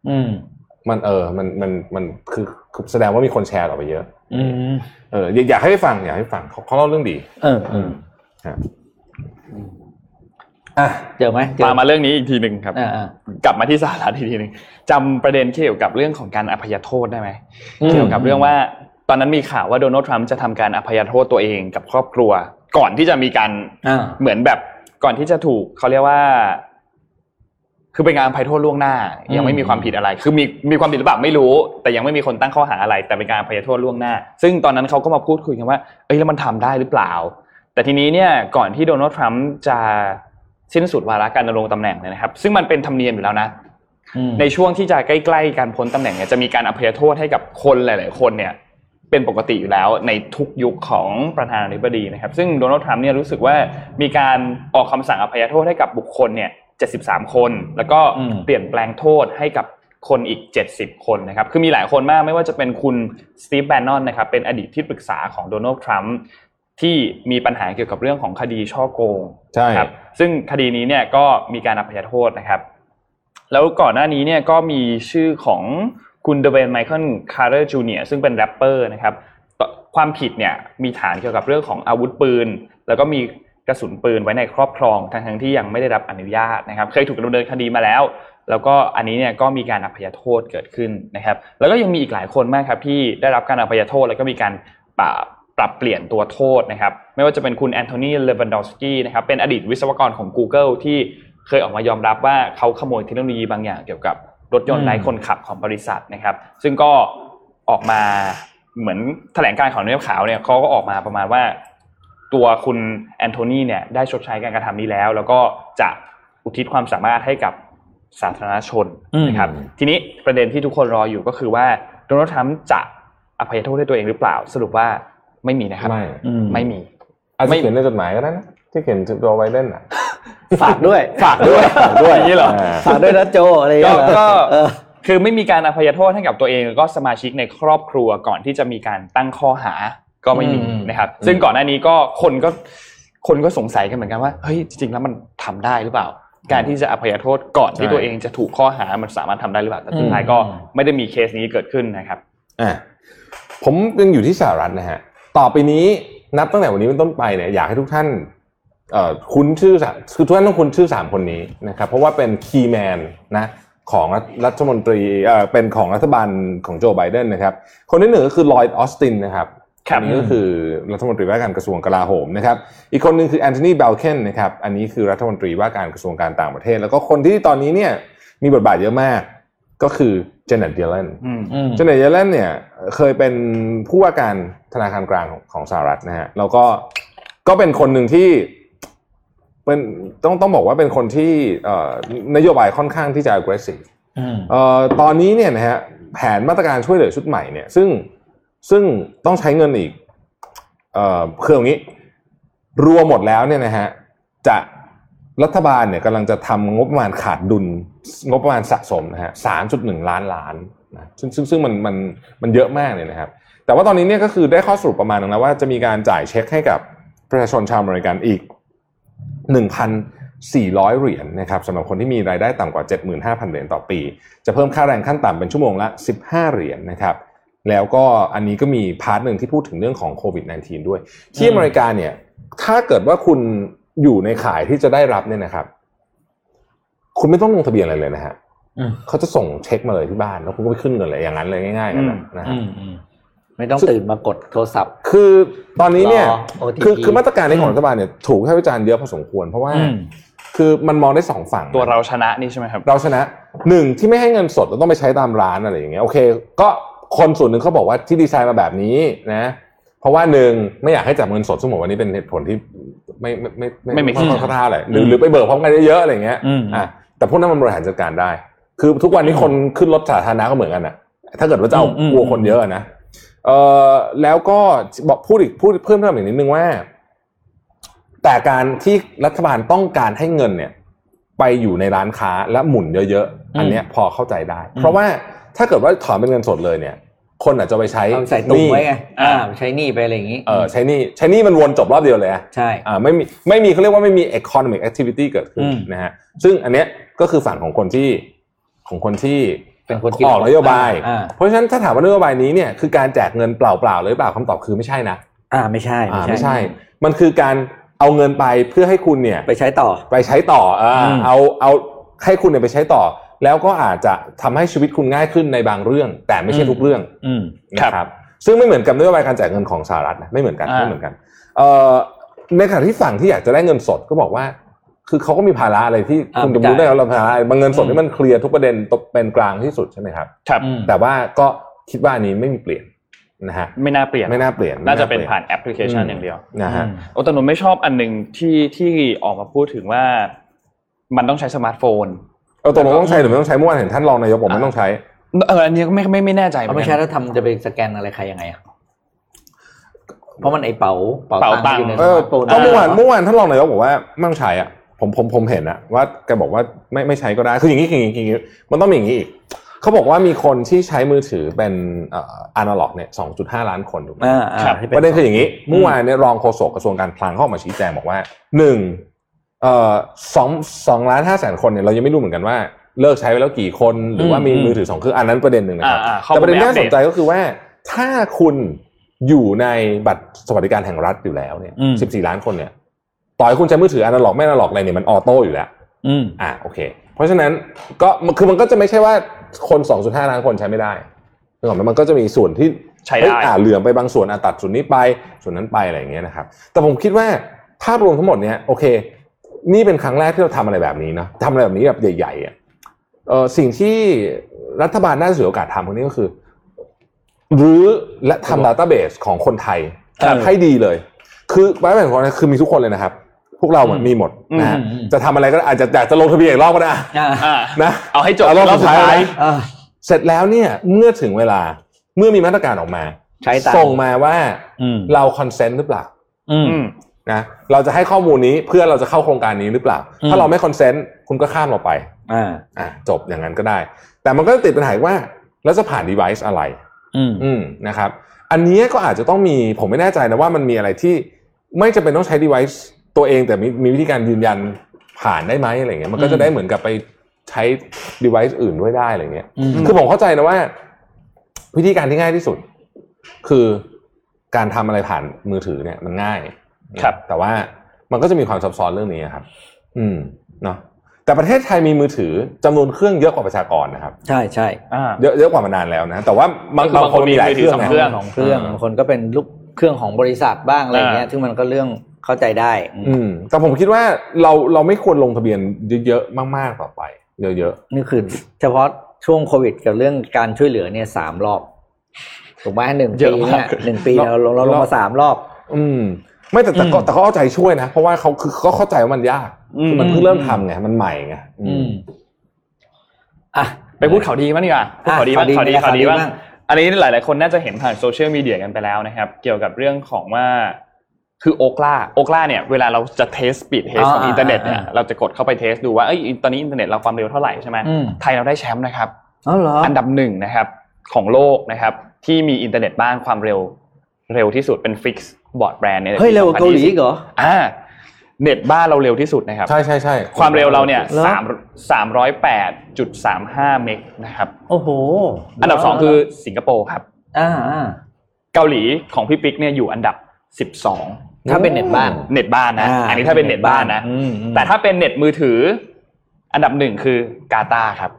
อืมมันเออ มันมันมันคือคือแสดงว่ามีคนแชร์ต่อไปเยอะ อืมเอออยากอยากให้ฟังอยากให้ฟังเขาเขาเล่าเรื่องดี เออเออครับอะเจอไหมเจอมามาเรื่องนี้อีกทีหนึ่งครับอ่าอ่ากลับมาที่สหรัฐอีกทีหนึงจำประเด็นเกี่ยวกับเรื่องของการอภัยโทษได้ไหมอืมเกี่ยวกับเรื่องว่า ตอนนั้นมีข่าวว่าโดนัลด์ทรัมป์จะทำการอภัยโทษตัวเองกับครอบครัว ก่อนที่จะมีการอ่าเหมือนแบบก่อนที่จะถูกเขาเรียกว่า คือเป็นการอภัยโทษล่วงหน้า ยังไม่มีความผิดอะไร คือมีมีความผิดหรือเปล่าไม่รู้ แต่ยังไม่มีคนตั้งข้อหาอะไร แต่เป็นการอภัยโทษล่วงหน้า ซึ่งตอนนั้นเขาก็มาพูดคุยกันว่าเอ้ยแล้วมันทำได้หรือเปล่า แต่ทีนี้เนี่ยก่อนที่โดนัลด์ทรัมป์จะสิ้นสุดวาระการดำรงตำแหน่งเนี่ยนะครับ ซึ่งมันเป็นธรรมเนียมอยู่แล้วนะอืมในช่วงที่จะใกล้ๆการพ้นตำแหน่งเนี่ยจะมีการอภัยโทษให้กับคนหลาย ๆ คนเนี่ย เป็นปกติอยู่แล้วในทุกยุคของประธานาธิบดีนะครับ ซึ่งโดนัลด์ทรัมป์เนี่ยรู้สึกว่ามีการออกคำสั่งอภัยโทษให้กับบุคคลเนี่ย73 คน แล้วก็อืมเปลี่ยนแปลงโทษให้กับคนอีก 70 คนนะครับ คือมีหลายคนมากไม่ว่าจะเป็นคุณสตีฟแบนนอนนะครับ เป็นอดีตที่ปรึกษาของโดนัลด์ทรัมป์ที่มีปัญหาเกี่ยวกับเรื่องของคดีช่อโกงใช่ครับ ซึ่งคดีนี้เนี่ยก็มีการอภัยโทษนะครับ แล้วก่อนหน้านี้เนี่ยก็มีชื่อของ คุณดเวนไมเคิลคาร์เตอร์จูเนียร์ซึ่งเป็นแรปเปอร์นะครับความผิดเนี่ยมีฐานเกี่ยวกับเรื่องของอาวุธปืน แล้วก็มีกระสุนปืนไว้ในครอบครองทั้งทั้งที่ยังไม่ได้รับอนุญาตนะครับ เคยถูกดำเนินคดีมาแล้ว แล้วก็อันนี้เนี่ยก็มีการอภัยโทษเกิดขึ้นนะครับ แล้วก็ยังมีอีกหลายคนมากครับที่ได้รับการอภัยโทษแล้วก็มีการปรับปรับเปลี่ยนตัวโทษนะครับ ไม่ว่าจะเป็นคุณแอนโทนีเลวันดอฟสกี้นะครับเป็นอดีตวิศวกรของ Google ที่เคยออกมายอมรับว่าเขาขโมยเทคโนโลยีบางอย่างเกี่ยวกับ รถยนต์ไร้คนขับของบริษัทนะครับ ซึ่งก็ออกมาเหมือนแถลงการของเนื้อขาวเนี่ยเขาก็ออกมาประมาณว่า ตัวคุณแอนโทนีเนี่ยได้ชดใช้การกระทำนี้แล้ว แล้วก็จะอุทิศความสามารถให้กับสาธารณชนนะครับอืมทีนี้ประเด็นที่ทุกคนรออยู่ก็คือว่าโดนัลด์ทรัมป์จะอภัยโทษให้ตัวเองหรือเปล่า สรุปว่าไม่มีนะครับ ไม่อืมไม่มีอาจจะไม่เขียนในจดหมายก็ได้นะที่เขียนถึงตัวไวเดนอะ ฝากด้วย ฝากด้วยฝากด้วยอย่างนี้เหรอฝากด้วยนะโจอะไรอย่างก็เงี้ยเหรอก็เออคือไม่มีการอภัยโทษให้กับตัวเองแล้วก็สมาชิกในครอบครัวก่อนที่จะมีการตั้งข้อหาก็ไม่มีอืมนะครับ ซึ่งก่อนหน้านี้ก็คนก็คนก็สงสัยกันเหมือนกันว่าเฮ้ยจริงๆแล้วมันทำได้หรือเปล่า การที่จะอภัยโทษก่อนที่ใช่ตัวเองจะถูกข้อหามันสามารถทำได้หรือเปล่าแต่สุดท้ายก็ไม่ได้มีเคสนี้เกิดขึ้นนะครับอะผมยังอยู่ที่สหรัฐนะฮะต่อไปนี้นับตั้งแต่วันนี้เป็นต้นไปเนี่ยอยากให้ทุกท่านเอ่อ คุ้นชื่อสามคือทุกท่านต้องคุ้นชื่อสามคนนี้นะครับเพราะว่าเป็น key man นะของรัฐรัฐมนตรีเอ่อเป็นของรัฐบาลของโจไบเดนนะครับ คนที่หนึ่งก็คือลอยด์ออสตินนะครับครับอันนี้ก็คือรัฐมนตรีว่าการกระทรวงกลาโหมนะครับ อีกคนหนึ่งคือแอนโทนีบลิงเคนนะครับ อันนี้คือรัฐมนตรีว่าการกระทรวงการต่างประเทศ แล้วก็คนที่ตอนนี้เนี่ยมีบทบาทเยอะมากก็คือเจเน็ตเยเลนอืมอืมเจเน็ตเยเลนเนี่ยเคยเป็นผู้ว่าการธนาคารกลางของของสหรัฐนะฮะแล้วก็ก็เป็นคนหนึ่งที่ เป็นต้องต้องบอกว่าเป็นคนที่เอ่อนโยบายค่อนข้างที่จะ aggressive อืมเอ่อตอนนี้เนี่ยนะฮะแผนมาตรการช่วยเหลือชุดใหม่เนี่ย ซึ่งซึ่งต้องใช้เงินอีกเอ่อคืออย่างนี้ รวมหมดแล้วเนี่ยนะฮะจะรัฐบาลเนี่ยกำลังจะทำงบประมาณขาดดุลงบประมาณสะสมนะฮะสามจุดหนึ่งล้านล้านนะซึ่งซึ่งซึ่งมันมันมันเยอะมากเลยนะครับ แต่ว่าตอนนี้เนี่ยก็คือได้ข้อสรุปประมาณนึงแล้วว่าจะมีการจ่ายเช็คให้กับประชาชนชาวอเมริกันอีก 1,400 เหรียญนะครับสำหรับคนที่มีรายได้ต่ำกว่า 75,000 เหรียญต่อปี จะเพิ่มค่าแรงขั้นต่ำเป็นชั่วโมงละ 15 เหรียญนะครับแล้วก็อันนี้ก็มี part หนึ่งที่พูดถึงเรื่องของโควิด -19 ด้วย ที่อเมริกาเนี่ยถ้าเกิดว่าคุณอยู่ในข่ายที่จะได้รับเนี่ยนะครับ คุณไม่ต้องลงทะเบียนอะไรเลยนะฮะอืมเขาจะส่งเช็คมาเลยที่บ้านแล้วคุณก็ไปขึ้นเงินเลยอย่างนั้นเลยง่ายๆกันนะนะฮะอืมอืม ไม่ต้องตื่นมากดโทรศัพท์ คือตอนนี้เนี่ยรอ OTP คือคือมาตรการในของรัฐบาลเนี่ยถูกวิพากษ์วิจารณ์เยอะพอสมควร เพราะว่าอืมคือมันมองได้สองฝั่ง ตัวเราชนะนี่ใช่ไหมครับ เราชนะหนึ่งที่ไม่ให้เงินสดเราต้องไปใช้ตามร้านอะไรอย่างเงี้ยโอเค ก็คนส่วนหนึ่งเขาบอกว่าที่ดีไซน์มาแบบนี้นะเพราะว่าหนึ่งไม่อยากให้จับเงินสดซึ่งผมวันนี้เป็นเหตุผลที่ไม่ไม่ไม่ไม่ make ค่อย sense ค่อยท่าเลยหรือหรือไปเบิกพร้อมกันเยอะๆอะไรอย่างเงี้ยอืมอะแต่พวกนั้นมันบริหารจัดการได้ คือทุกวันนี้คนขึ้นรถสาธารณะก็เหมือนกันอะ ถ้าเกิดว่าจะเอาอืมกลัวคนเยอะอะนะ เออแล้วก็บอกพูดอีกพูดเพิ่มเติมอีกนิดนึงว่า แต่การที่รัฐบาลต้องการให้เงินเนี่ย ไปอยู่ในร้านค้าและหมุนเยอะๆอันเนี้ยพอเข้าใจได้ เพราะว่าถ้าเกิดว่าถอนเป็นเงินสดเลยเนี่ย คนอาจจะไปใช้เอาใส่ตุ้มหนี้ไว้ไงอ่าใช้หนี่ไปอะไรอย่างงี้เออใช้หนี่ใช้หนี่มันวนจบรอบเดียวเลยอะใช่อ่าไม่มีไม่มีเขาเรียกว่าไม่มี economic activity เกิดขึ้นอืมนะฮะซึ่งอันเนี้ยก็คือฝั่งของคนที่ของคนที่ เป็นคนคิดออกนโยบายอ่าเพราะฉะนั้นถ้าถามว่านโยบายนี้เนี่ยคือการแจกเงินเปล่าๆหรือเปล่าคำตอบคือไม่ใช่นะ อ่าไม่ใช่อ่าไม่ใช่ มันคือการเอาเงินไปเพื่อให้คุณเนี่ยไปใช้ต่อไปใช้ต่ออ่าอืมเอาเอาให้คุณเนี่ยไปใช้ต่อ แล้วก็อาจจะทำให้ชีวิตคุณง่ายขึ้นในบางเรื่อง แต่ไม่ใช่ทุกเรื่องอืมนะครับซึ่งไม่เหมือนกับนโยบายการแจกเงินของสหรัฐนะไม่เหมือนกันอ่าไม่เหมือนกันเอ่อในขณะที่ฝั่งที่อยากจะได้เงินสดก็บอกว่า คือเขาก็มีภาระอะไรที่อ่าคุณจะรู้ใช่ได้แล้วเราภาระอะไรบางเงินสดอืมที่มันเคลียร์ทุกประเด็นตกเป็นกลางที่สุดใช่ไหมครับครับอืมแต่ว่าก็คิดว่าอันนี้ไม่มีเปลี่ยนนะฮะไม่น่าเปลี่ยนไม่น่าเปลี่ยนน่าจะเป็นไม่ผ่านแอปพลิเคชันอย่างเดียวนะฮะโอ้แต่หนูไม่ชอบอันหนึ่งที่ที่ออกมาพูดถึงว่า มันต้องใช้สมาร์ทโฟนเออตกลงต้องใช้หรือไม่ต้องใช้เมื่อวานเห็นท่านรองนายกบอกไม่ต้องใช้เอออันนี้ก็ไม่ไม่ไม่แน่ใจเหมืเอาไม่ใช่แล้วทำจะไปสแกนอะไรใครยังไงอะเพราะมันไอ้เป๋าเป๋าตังค์ที่อยู่ในเออสมาร์ทโฟนก็เมื่อวานเมื่อวานท่านรองนายกบอกว่าไม่ต้องใช้อะ ผมผมผมเห็นอะว่าแกบอกว่าไม่ไม่ใช้ก็ได้คืออย่างนี้คืออย่างนี้คืออย่างนี้มันต้องมีอย่างนี้อีกเขาบอกว่ามีคนที่ใช้มือถือเป็นเอ่ออนาล็อกเนี่ยสองจุดห้าล้านคนถูกไหมอ่าอ่าครับที่ประเด็นคืออย่างนี้เมื่อวานเนี่ยรองโฆษกกระทรวงการคลังเข้าออกมาชี้แจงบอกว่าหนึ่งเอ่อสองสองล้านห้าแสนคนเนี่ยเรายังไม่รู้เหมือนกันว่าเลิกใช้ไปแล้วกี่คนหรือว่ามีมือถือสองเครื่องอันนั้นประเด็นหนึ่งนะครับอ่าอ่าข้อมูลแต่ประเด็นที่ไม่อัน่าปเดตสนใจก็คือว่าถ้าคุณอยู่ในบัตรสวัสดิการแห่งรัฐอยู่แล้วเนี่ยอืมสิบสี่ล้านคนเนี่ย ต่อให้คุณใช้มือถืออนาล็อกไม่อนาล็อกอะไรเนี่ยมันออโต้อยู่แล้ว อืมอ่าโอเค เพราะฉะนั้นก็คือมันก็จะไม่ใช่ว่าคน2.5ล้านคนใช้ไม่ได้นึกออกไหมมันก็จะมีส่วนที่ใช้ได้เอ้ยอ่าเหลื่อมไปบางส่วนอะตัดส่วนนี้ไปส่วนนั้นไปอะไรอย่างเงี้ยนะครับ แต่ผมคิดว่าภาพรวมทั้งหมดเนี้ยโอเค นี่เป็นครั้งแรกที่เราทำอะไรแบบนี้เนาะทำอะไรแบบนี้แบบใหญ่ๆอะเออสิ่งที่รัฐบาลน่าจะเสียโอกาสทำคนนี้ก็คือรื้อและทำดัตต้าเบสของคนไทยครับให้ดีเลย คือไว้แบบของคือมีทุกคนเลยนะครับ พวกเราอะอืมมีหมดนะฮะอืมอืมจะทำอะไรก็ได้อาจจะอยากจะลงทะเบียนอีกรอบก็ได้อ่าอ่านะเอาให้จบเอารอบสุสุดดท้ายรอบสุดท้ายนะอ่าเสร็จแล้วเนี่ยเมื่อถึงเวลาเมื่อมีมาตรการออกมาใช้ตามส่งมาว่าอืมเรา consent หรือเปล่าอืมอืมนะเราจะให้ข้อมูลนี้เพื่อเราจะเข้าโครงการนี้หรือเปล่าอืมถ้าเราไม่ consent คุณก็ข้ามเราไปอ่าอะจบอย่างนั้นก็ได้ แต่มันก็ติดปัญหาว่า แล้วจะผ่าน device อะไรอืมอืมนะครับ อันนี้ก็อาจจะต้องมีผมไม่แน่ใจนะว่ามันมีอะไรที่ไม่จำเป็นต้องใช้ device ตัวเองแต่มีมีวิธีการยืนยันผ่านได้ไหมอะไรเงี้ยมันก็อืจะมได้เหมือนกับไปใช้ device อื่นด้วยได้อะไรเงี้ยอืมคือผมเข้าใจนะว่า วิธีการที่ง่ายที่สุด คือการทำอะไรผ่านมือถือเนี่ย มันง่ายครับ แต่ว่ามันก็จะมีความซับซ้อนเรื่องนี้ครับ อืมเนาะแต่ประเทศไทยมีมือถือจำนวนเครื่องเยอะกว่าประชากรนะครับ ใช่ใช่อ่าเยอะเยอะกว่ามานานแล้วนะ แต่ว่าบางคือบางคนมีหลายมือเคถือรื่องสองนะเครื่องของเครื่องอ่าบางคนก็เป็นลูกเครื่องของบริษัทบ้างอะไรอย่างเงี้ยอ่าซึ่งมันก็เรื่อง เข้าใจได้อืมอืม แต่ผมคิดว่าเราเราไม่ควรลงทะเบียนเยอะๆมากๆต่อไปเยอะนี่คือ เฉพาะช่วงโควิดกับเรื่องการช่วยเหลือเนี่ยสามรอบถูกไหมหนึ่งเยปีอะมากเนี่ยหนึ่งปีเราลงเราลงมาสามรอบๆอืม ไม่แต่แต่ก็อืมแต่เขาเอาใจช่วยนะ เพราะว่าเขาคือเขาเข้าใจว่ามันยากอืมมันเพิ่งเริ่มทำไงมันใหม่ไงอือืมมอะไปพูดข่าวดีบ้างดีกว่าพูดข่าวดีบ้างอะข่าวดีข่าววดีดีบ้างข่าวดีบ้างอันนี้หลาย ๆ คนน่าจะเห็นผ่านโซเชียลมีเดียกันไปแล้วนะครับ เกี่ยวกับเรื่องของว่า คือ Ookla Ookla เนี่ยเวลาเราจะ test speed test ของอ่าอินเทอร์เน็ตเนี่ยอ่าเราจะกดเข้าไป test ดูว่าเอ้ยตอนนี้อินเทอร์เน็ตเราความเร็วเท่าไหร่ใช่ไหมอืมไทยเราได้แชมป์นะครับอ๋อเหรออันดับหนึ่งนะครับของโลกนะครับที่มีอินเทอร์เน็ตบ้านความเร็วเร็วที่สุดเป็น fixed broadband เนี่ยเฮ้ยเร็วกว่าเกาหลีอีกเหรออ่าเน็ตบ้านเราเร็วที่สุดนะครับใช่ใช่ใช่ความเร็วเราเนี่ยเหรอสามสามร้อยแปดจุดสามห้าเมกนะครับโอ้โหอันดับสองคือสิงคโปร์ครับอ่าอ่าเกาหลีของพี่ปิ๊กเนี่ยอยู่อันดับสิบสอง ถ้าเป็นเน็ตบ้านเน็ตบ้านนะอันนี้ถ้าเป็นเน็ตบ้านนะอืมอืมแต่ถ้าเป็นเน็ตมือถือ อันดับหนึ่งคือกาตาร์ครับ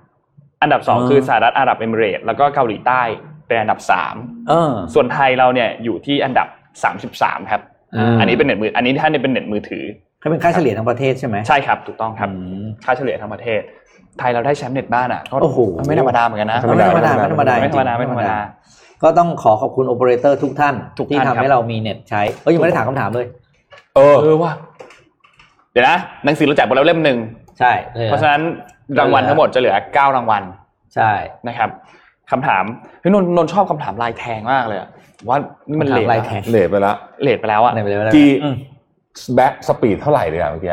อันดับสองอ๋อคือสหรัฐอาหรับเอมิเรตส์แล้วก็เกาหลีใต้เป็นอันดับสามเออส่วนไทยเราเนี่ยอยู่ที่อันดับสามสิบสามครับอ่าอันนี้เป็นเน็ตมือ อันนี้ถ้าเป็นเน็ตมือถือเขาเป็นค่าเฉลี่ยทั้งประเทศใช่ไหมใช่ครับถูกต้องครับอืมค่าเฉลี่ยทั้งประเทศ ไทยเราได้แชมป์เน็ตบ้านอะก็โอ้โหไม่ธรรมดาเหมือนกันนะไม่ธรรมดาไม่ธรรมดาไม่ธรรมดา จริงๆไม่ธรรมดาก็ต้องขอขอบคุณโอเปอเรเตอร์ทุกท่าน ทุกที่ท่านทำครับให้เรามีเน็ตใช้เอ้ยยังไม่ได้ถามคำถามเลย เออ เออว่า เดี๋ยวนะหนังสือเราแจกไปแล้วเล่มหนึ่งใช่เลยเพราะฉะนั้นรางวัลทั้งหมดจะเหลือเก้ารางวัลใช่นะครับคำถามพี่นนท์นนท์ชอบคำถามลายแทงมากเลยอะว่านี่มันเลทคำถามลายแทง late ไปแล้ว late ไปแล้วอะในไปเลยกี่ออืม max speed เท่าไหร่เลยอะเมื่อกี้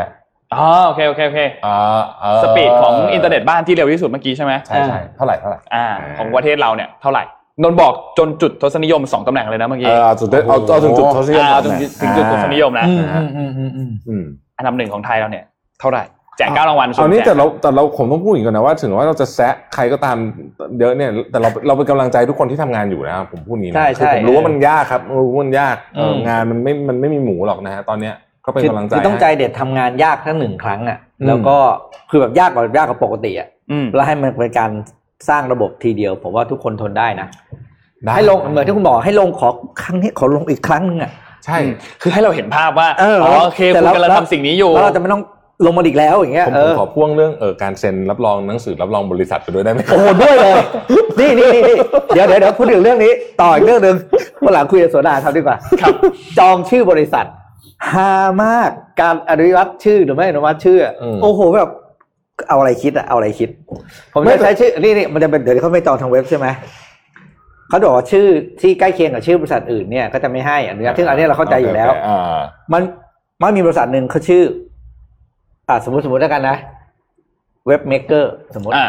อ๋อโอเคโอเคโอเคอ่าเออ speed ของอินเทอร์เน็ตบ้านที่เร็วที่สุดเมื่อกี้ใช่ไหมใช่ใช่เท่าไหร่เท่าไหร่ อ่า ของประเทศเราเนี่ยเท่าไหร่ นนท์บอกจนจุดทศนิยมสองตำแหน่งเลยนะเมื่อเอกี้อเอาจุดเอาเอาถึงจุดทศนิยมอ่าถึงถึงจุดทศนิยมนะอืมอืมอืมอืมอืมอืมอันดับหนึ่งของไทยเราเนี่ย เท่าไหร่แจกเก้ารางวัลเอานี่ส่วแต่แจกเราแต่เราผมต้องพูดอีกก่อนนะว่าถึงว่าเราจะแซะใครก็ตามเยอะเนี่ยแต่เราเราเป็นกำลังใจทุกคนที่ทำงานอยู่นะผมพูดนี้นะใช่คือใช่ผมรู้ว่ามันยากครับรู้ว่ามันยากเอออมงานมันไม่มันไม่มีหมูหรอกนะฮะตอนเนี้ยก็เป็นคือกำลังใจคือต้องใจให้เด็ดทำงานยากทั้งหนึ่งครั้งอะอืมแล้วก็คือแบบยากกว่ายากกว่าปกติอะอืมแล้วให้มันเป็นการ สร้างระบบทีเดียว ผมว่าทุกคนทนได้นะได้ให้ลงเหมือนที่คุณบอกให้ลงขอครั้งนี้ขอลงอีกครั้งนึงอะใช่ คือให้เราเห็นภาพว่าเอออ๋อโอเคแต่คุณเรากำลังทำสิ่งนี้อยู่แล้วเราจะไม่ต้องลงมาอีกแล้วอย่างเงี้ยผมเอผมอขอพ่วงเรื่องเออการเซ็นรับรองหนังสือรับรองบริษัทไปด้วยได้ไหมโอ้โหด้วยเลยนี่นี่นี่นี่เดี๋ยวเดี๋ยวเดี๋ยวพูดถึงเรื่องนี้ต่ออีกเรื่องหนึ่งวันหลังคุยกับโสดาทำดีกว่าครับ จองชื่อบริษัทฮามากการอนุมัติชื่อหรือไม่อนุมัติชื่ออะอืมโอ้โหแบบ เอาอะไรคิดอะเอาอะไรคิด ผมจะใช้ชื่อนี่นี่มันจะเป็นเดี๋ยวเขาไม่จองทางเว็บใช่ไหมเขาบอกว่าชื่อที่ใกล้เคียงกับชื่อบริษัทอื่นเนี่ยก็จะไม่ให้อนุญาตซึ่งอันนี้เราเข้าใจอยู่แล้วโอเคอ่ามันมันมีบริษัทหนึ่งเขาชื่อ อ่าสมมติสมมติแล้วกันนะ Web Maker สมมติอ่า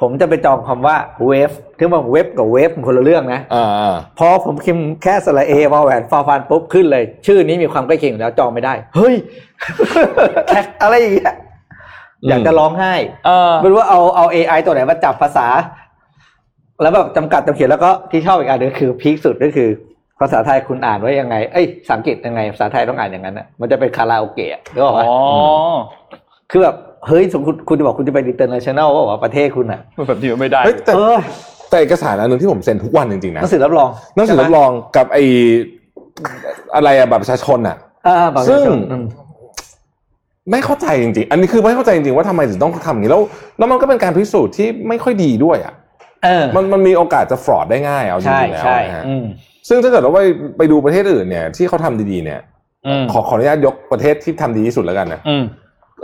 ผมจะไปจองคำว่า wave ถึงว่าเว็บกับ wave มันคนละเรื่องนะอ่าอ่าพอผมพิมพ์แค่สระเอวอลแหวนฟอฟันปุ๊บขึ้นเลย ชื่อนี้มีความใกล้เคียงอยู่แล้วจองไม่ได้ เฮ้ยแค่อะไรอย่างเงี้ย อยากจะร้องไห้เออไม่รู้ว่าเอาเอา AI ตัวไหนมาจับภาษา แล้วแบบจำกัดจำเขียนแล้วก็ที่ชอบอีกอันหนึงคือพีคสุดก็คือภาษาไทยคุณอ่านไว้ยังไง เอ้ยภาษาอังกฤษยังไง ภาษาไทยต้องอ่านอย่างนั้นอะ มันจะเป็นคาราโอเกะนึกออกอ๋ปะอคือแบบ เฮ้ย สมมติคุณจะบอกคุณจะไป international ว่าว่าประเทศคุณอะแบบนี้ไม่ได้เฮ้ยแต่เออแต่เอกสารอันหนึงที่ผมเซ็นทุกวันจริงๆหนะนังสือรับรองหนังสือรับรองกับไออะไรอะบัตรประชาชนอะอ่าบัตรประชาชนซึ่งอืม ไม่เข้าใจจริงๆ อันนี้คือไม่เข้าใจจริงๆว่าทำไมถึงต้องทำอย่างนี้แล้วแล้วมันก็เป็นการพิสูจน์ที่ไม่ค่อยดีด้วยอะเออ มันมันมีโอกาสจะฟรอดได้ง่ายเอาจใช่ริงๆแล้วใช่นะฮะอืมซึ่งถ้าเกิดเราไปไปดูประเทศอื่นเนี่ยที่เขาทำดีๆเนี่ย อืมขอขออนุญาตยกประเทศที่ทำดีที่สุดแล้วกันนะอืม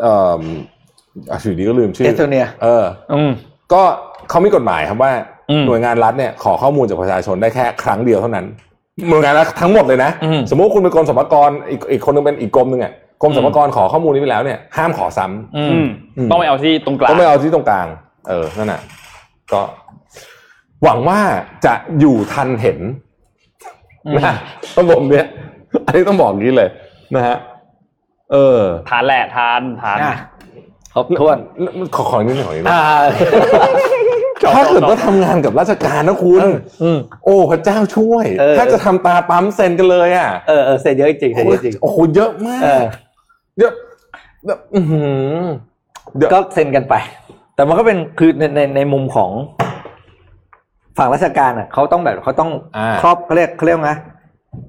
เอ่ออะชื่อดีก็ลืมชื่อเอสโตเนีย เออ อืม ก็เขามีกฎหมายครับว่าอืมหน่วยงานรัฐเนี่ยขอข้อมูลจากประชาชนได้แค่ครั้งเดียวเท่านั้นหน่วยงานรัฐทั้งหมดเลยนะ อืม สมมติคุณเป็นกรมสรรพากรอีกอีกคนนึงเป็นอีกกรมหนึ่งอะ กรมสรรพากรขอข้อมูลนี้ไปแล้วเนี่ยห้ามขอซ้ำอือืมมอืมต้องไปเอาที่ตรงกลางต้องไปเอาที่ตรงกลาง เออนั่นน่ะ ก็ หวังว่าจะอยู่ทันเห็นอืมนะระบบเนี้ยอันนี้ต้องบอกอย่างนี้เลย นะฮะเออ ทานแหละทานทานอะครบถ้วนขอขอนิดหน่อยนะอ่าถ้าเกิดว่าทำงานกับราชการนะคุณอืมโอ้พระเจ้าช่วยเออถ้าจะทำตาปั๊มเซ็นกันเลยอะเออเออเซ็นเยอะจริงเซ็นเยอะจริงโอ้โหเยอะมาก เออเยอะแบบอื้อหือเดี๋ยวก็เซ็นกันไป แต่มันก็เป็นคือในในในมุมของฝั่งราชการอะเขาต้องแบบเขาต้องอ่า ครอบเขาเรียกเขาเรียกว่าไง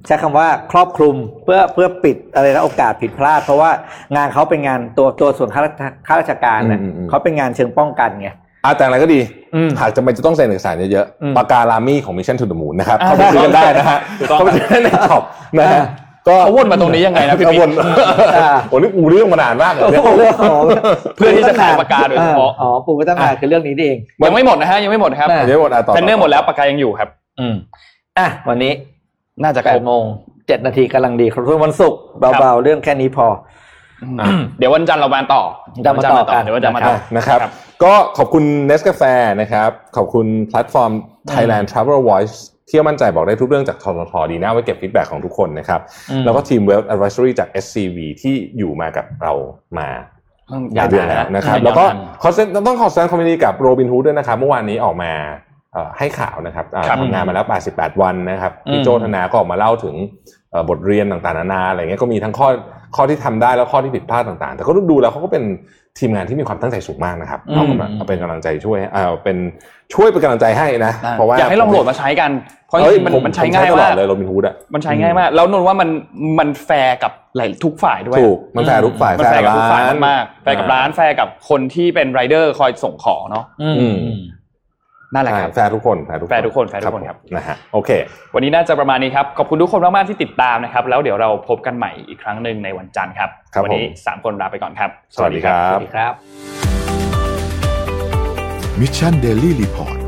ใช้คำว่าครอบคลุมเพื่อเพื่อปิดอะไรนะโอกาสผิดพลาด เพราะว่างานเขาเป็นงานตัวตัวส่วนข้าราชข้าราชการน่ะอืมอืมอืม เขาเป็นงานเชิงป้องกันไงอะแต่อะไรก็ดี อืม หากจำเป็นจะต้องเซ็นเอกสารเยอะอืมๆปากกา LAMY ของ Mission to the Moon นะครับ อ่าเข้าไปซื้อกันได้นะฮะถูกต้อง เข้าไปซื้อได้ใน shop นะฮะ ก็เขาวนมาตรงนี้ยังไงนะพี่เขาปิ๊กวนอ่าโอ้นี่ปูเรื่องมานานมากเลยเนี่ยโอ้โหเรื่องของเพื่อที่จะขายปากกาโดยเฉพาะอ๋อปูมาตั้งนานคือเรื่องนี้นี่เองยังไม่หมดนะฮะยังไม่หมดนะครับอะเดี๋ยวหมดอะต่อ planner หมดแล้วปากกายังอยู่ครับ อืมอะวันนี้น่าจะแปดโมงเจ็ดนาทีครับกำลังดีครับทุกวันศุกร์เบาๆเรื่องแค่นี้พออะเดี๋ยววันจันทร์เรามาต่อจะมาต่อกันเดี๋ยววันจันทร์มาต่อนะครับ ก็ขอบคุณ n e s กาแฟนะครับ ขอบคุณแพลตฟอร์ม Thailand Travel Voice เที่ยวมั่นใจบอกได้ทุกเรื่องจากทททดีนะไว้เก็บ feedback ของทุกคนนะครับอืมแล้วก็ทีม Wealth Advisory จาก SCB ที่อยู่มากับเรามาหยาลาวยเดือนแล้วนะครับ แล้วก็ขอแสดงต้องขอแสดงความยินดีกับโรบินฮูดด้วยนะครับ เมื่อวานนี้ออกมาเอ่อให้ข่าวนะครับอ่าครับทำงานมาแล้ว 88 วันนะครับอืมพี่โจ้ธนาก็ออกมาเล่าถึงเอ่อบทเรียนต่างๆนานาอะไรเงี้ยก็มีทั้งข้อ ข้อที่ทำได้แล้วข้อที่ผิดพลาดต่างๆ แต่ก็ดูแล้วเขาก็เป็นทีมงานที่มีความตั้งใจสูงมากนะครับอืมเอากำลังเอาเป็นกำลังใจช่วยเอ่าเป็นช่วยเป็นกำลังใจให้นะเพราะว่าอยากให้ลองโหลดมาใช้กันเพราะเอ้ยจริงๆมันผมมันใช้ผมง่ายตลอมาดกเลยโรบินฮูดอะมันใช้ง่ายมาก แล้วนนท์ว่ามันมันแฟร์กับหลายทุกฝ่ายด้วยถูกมันแฟร์ทุกฝ่ายมันแฟร์กับทุกฝ่ายร้านมากๆแฟร์กับร้านแฟร์กับคนที่เป็นไรเดอร์คอยส่งของเนาะอืมอืม นั่นแหละอ่าครับแฟร์ทุกคนแฟร์ทุกคนแฟร์ทุกคนแฟร์ทุกคนครับผมนะฮะโอเค วันนี้น่าจะประมาณนี้ครับขอบคุณทุกคนมากๆที่ติดตามนะครับ แล้วเดี๋ยวเราพบกันใหม่อีกครั้งหนึ่งในวันจันทร์ครับครับวันนี้ผมสามคนลาไปก่อนครับ สวัสดีครับสวัสดีครับ Mission Daily Report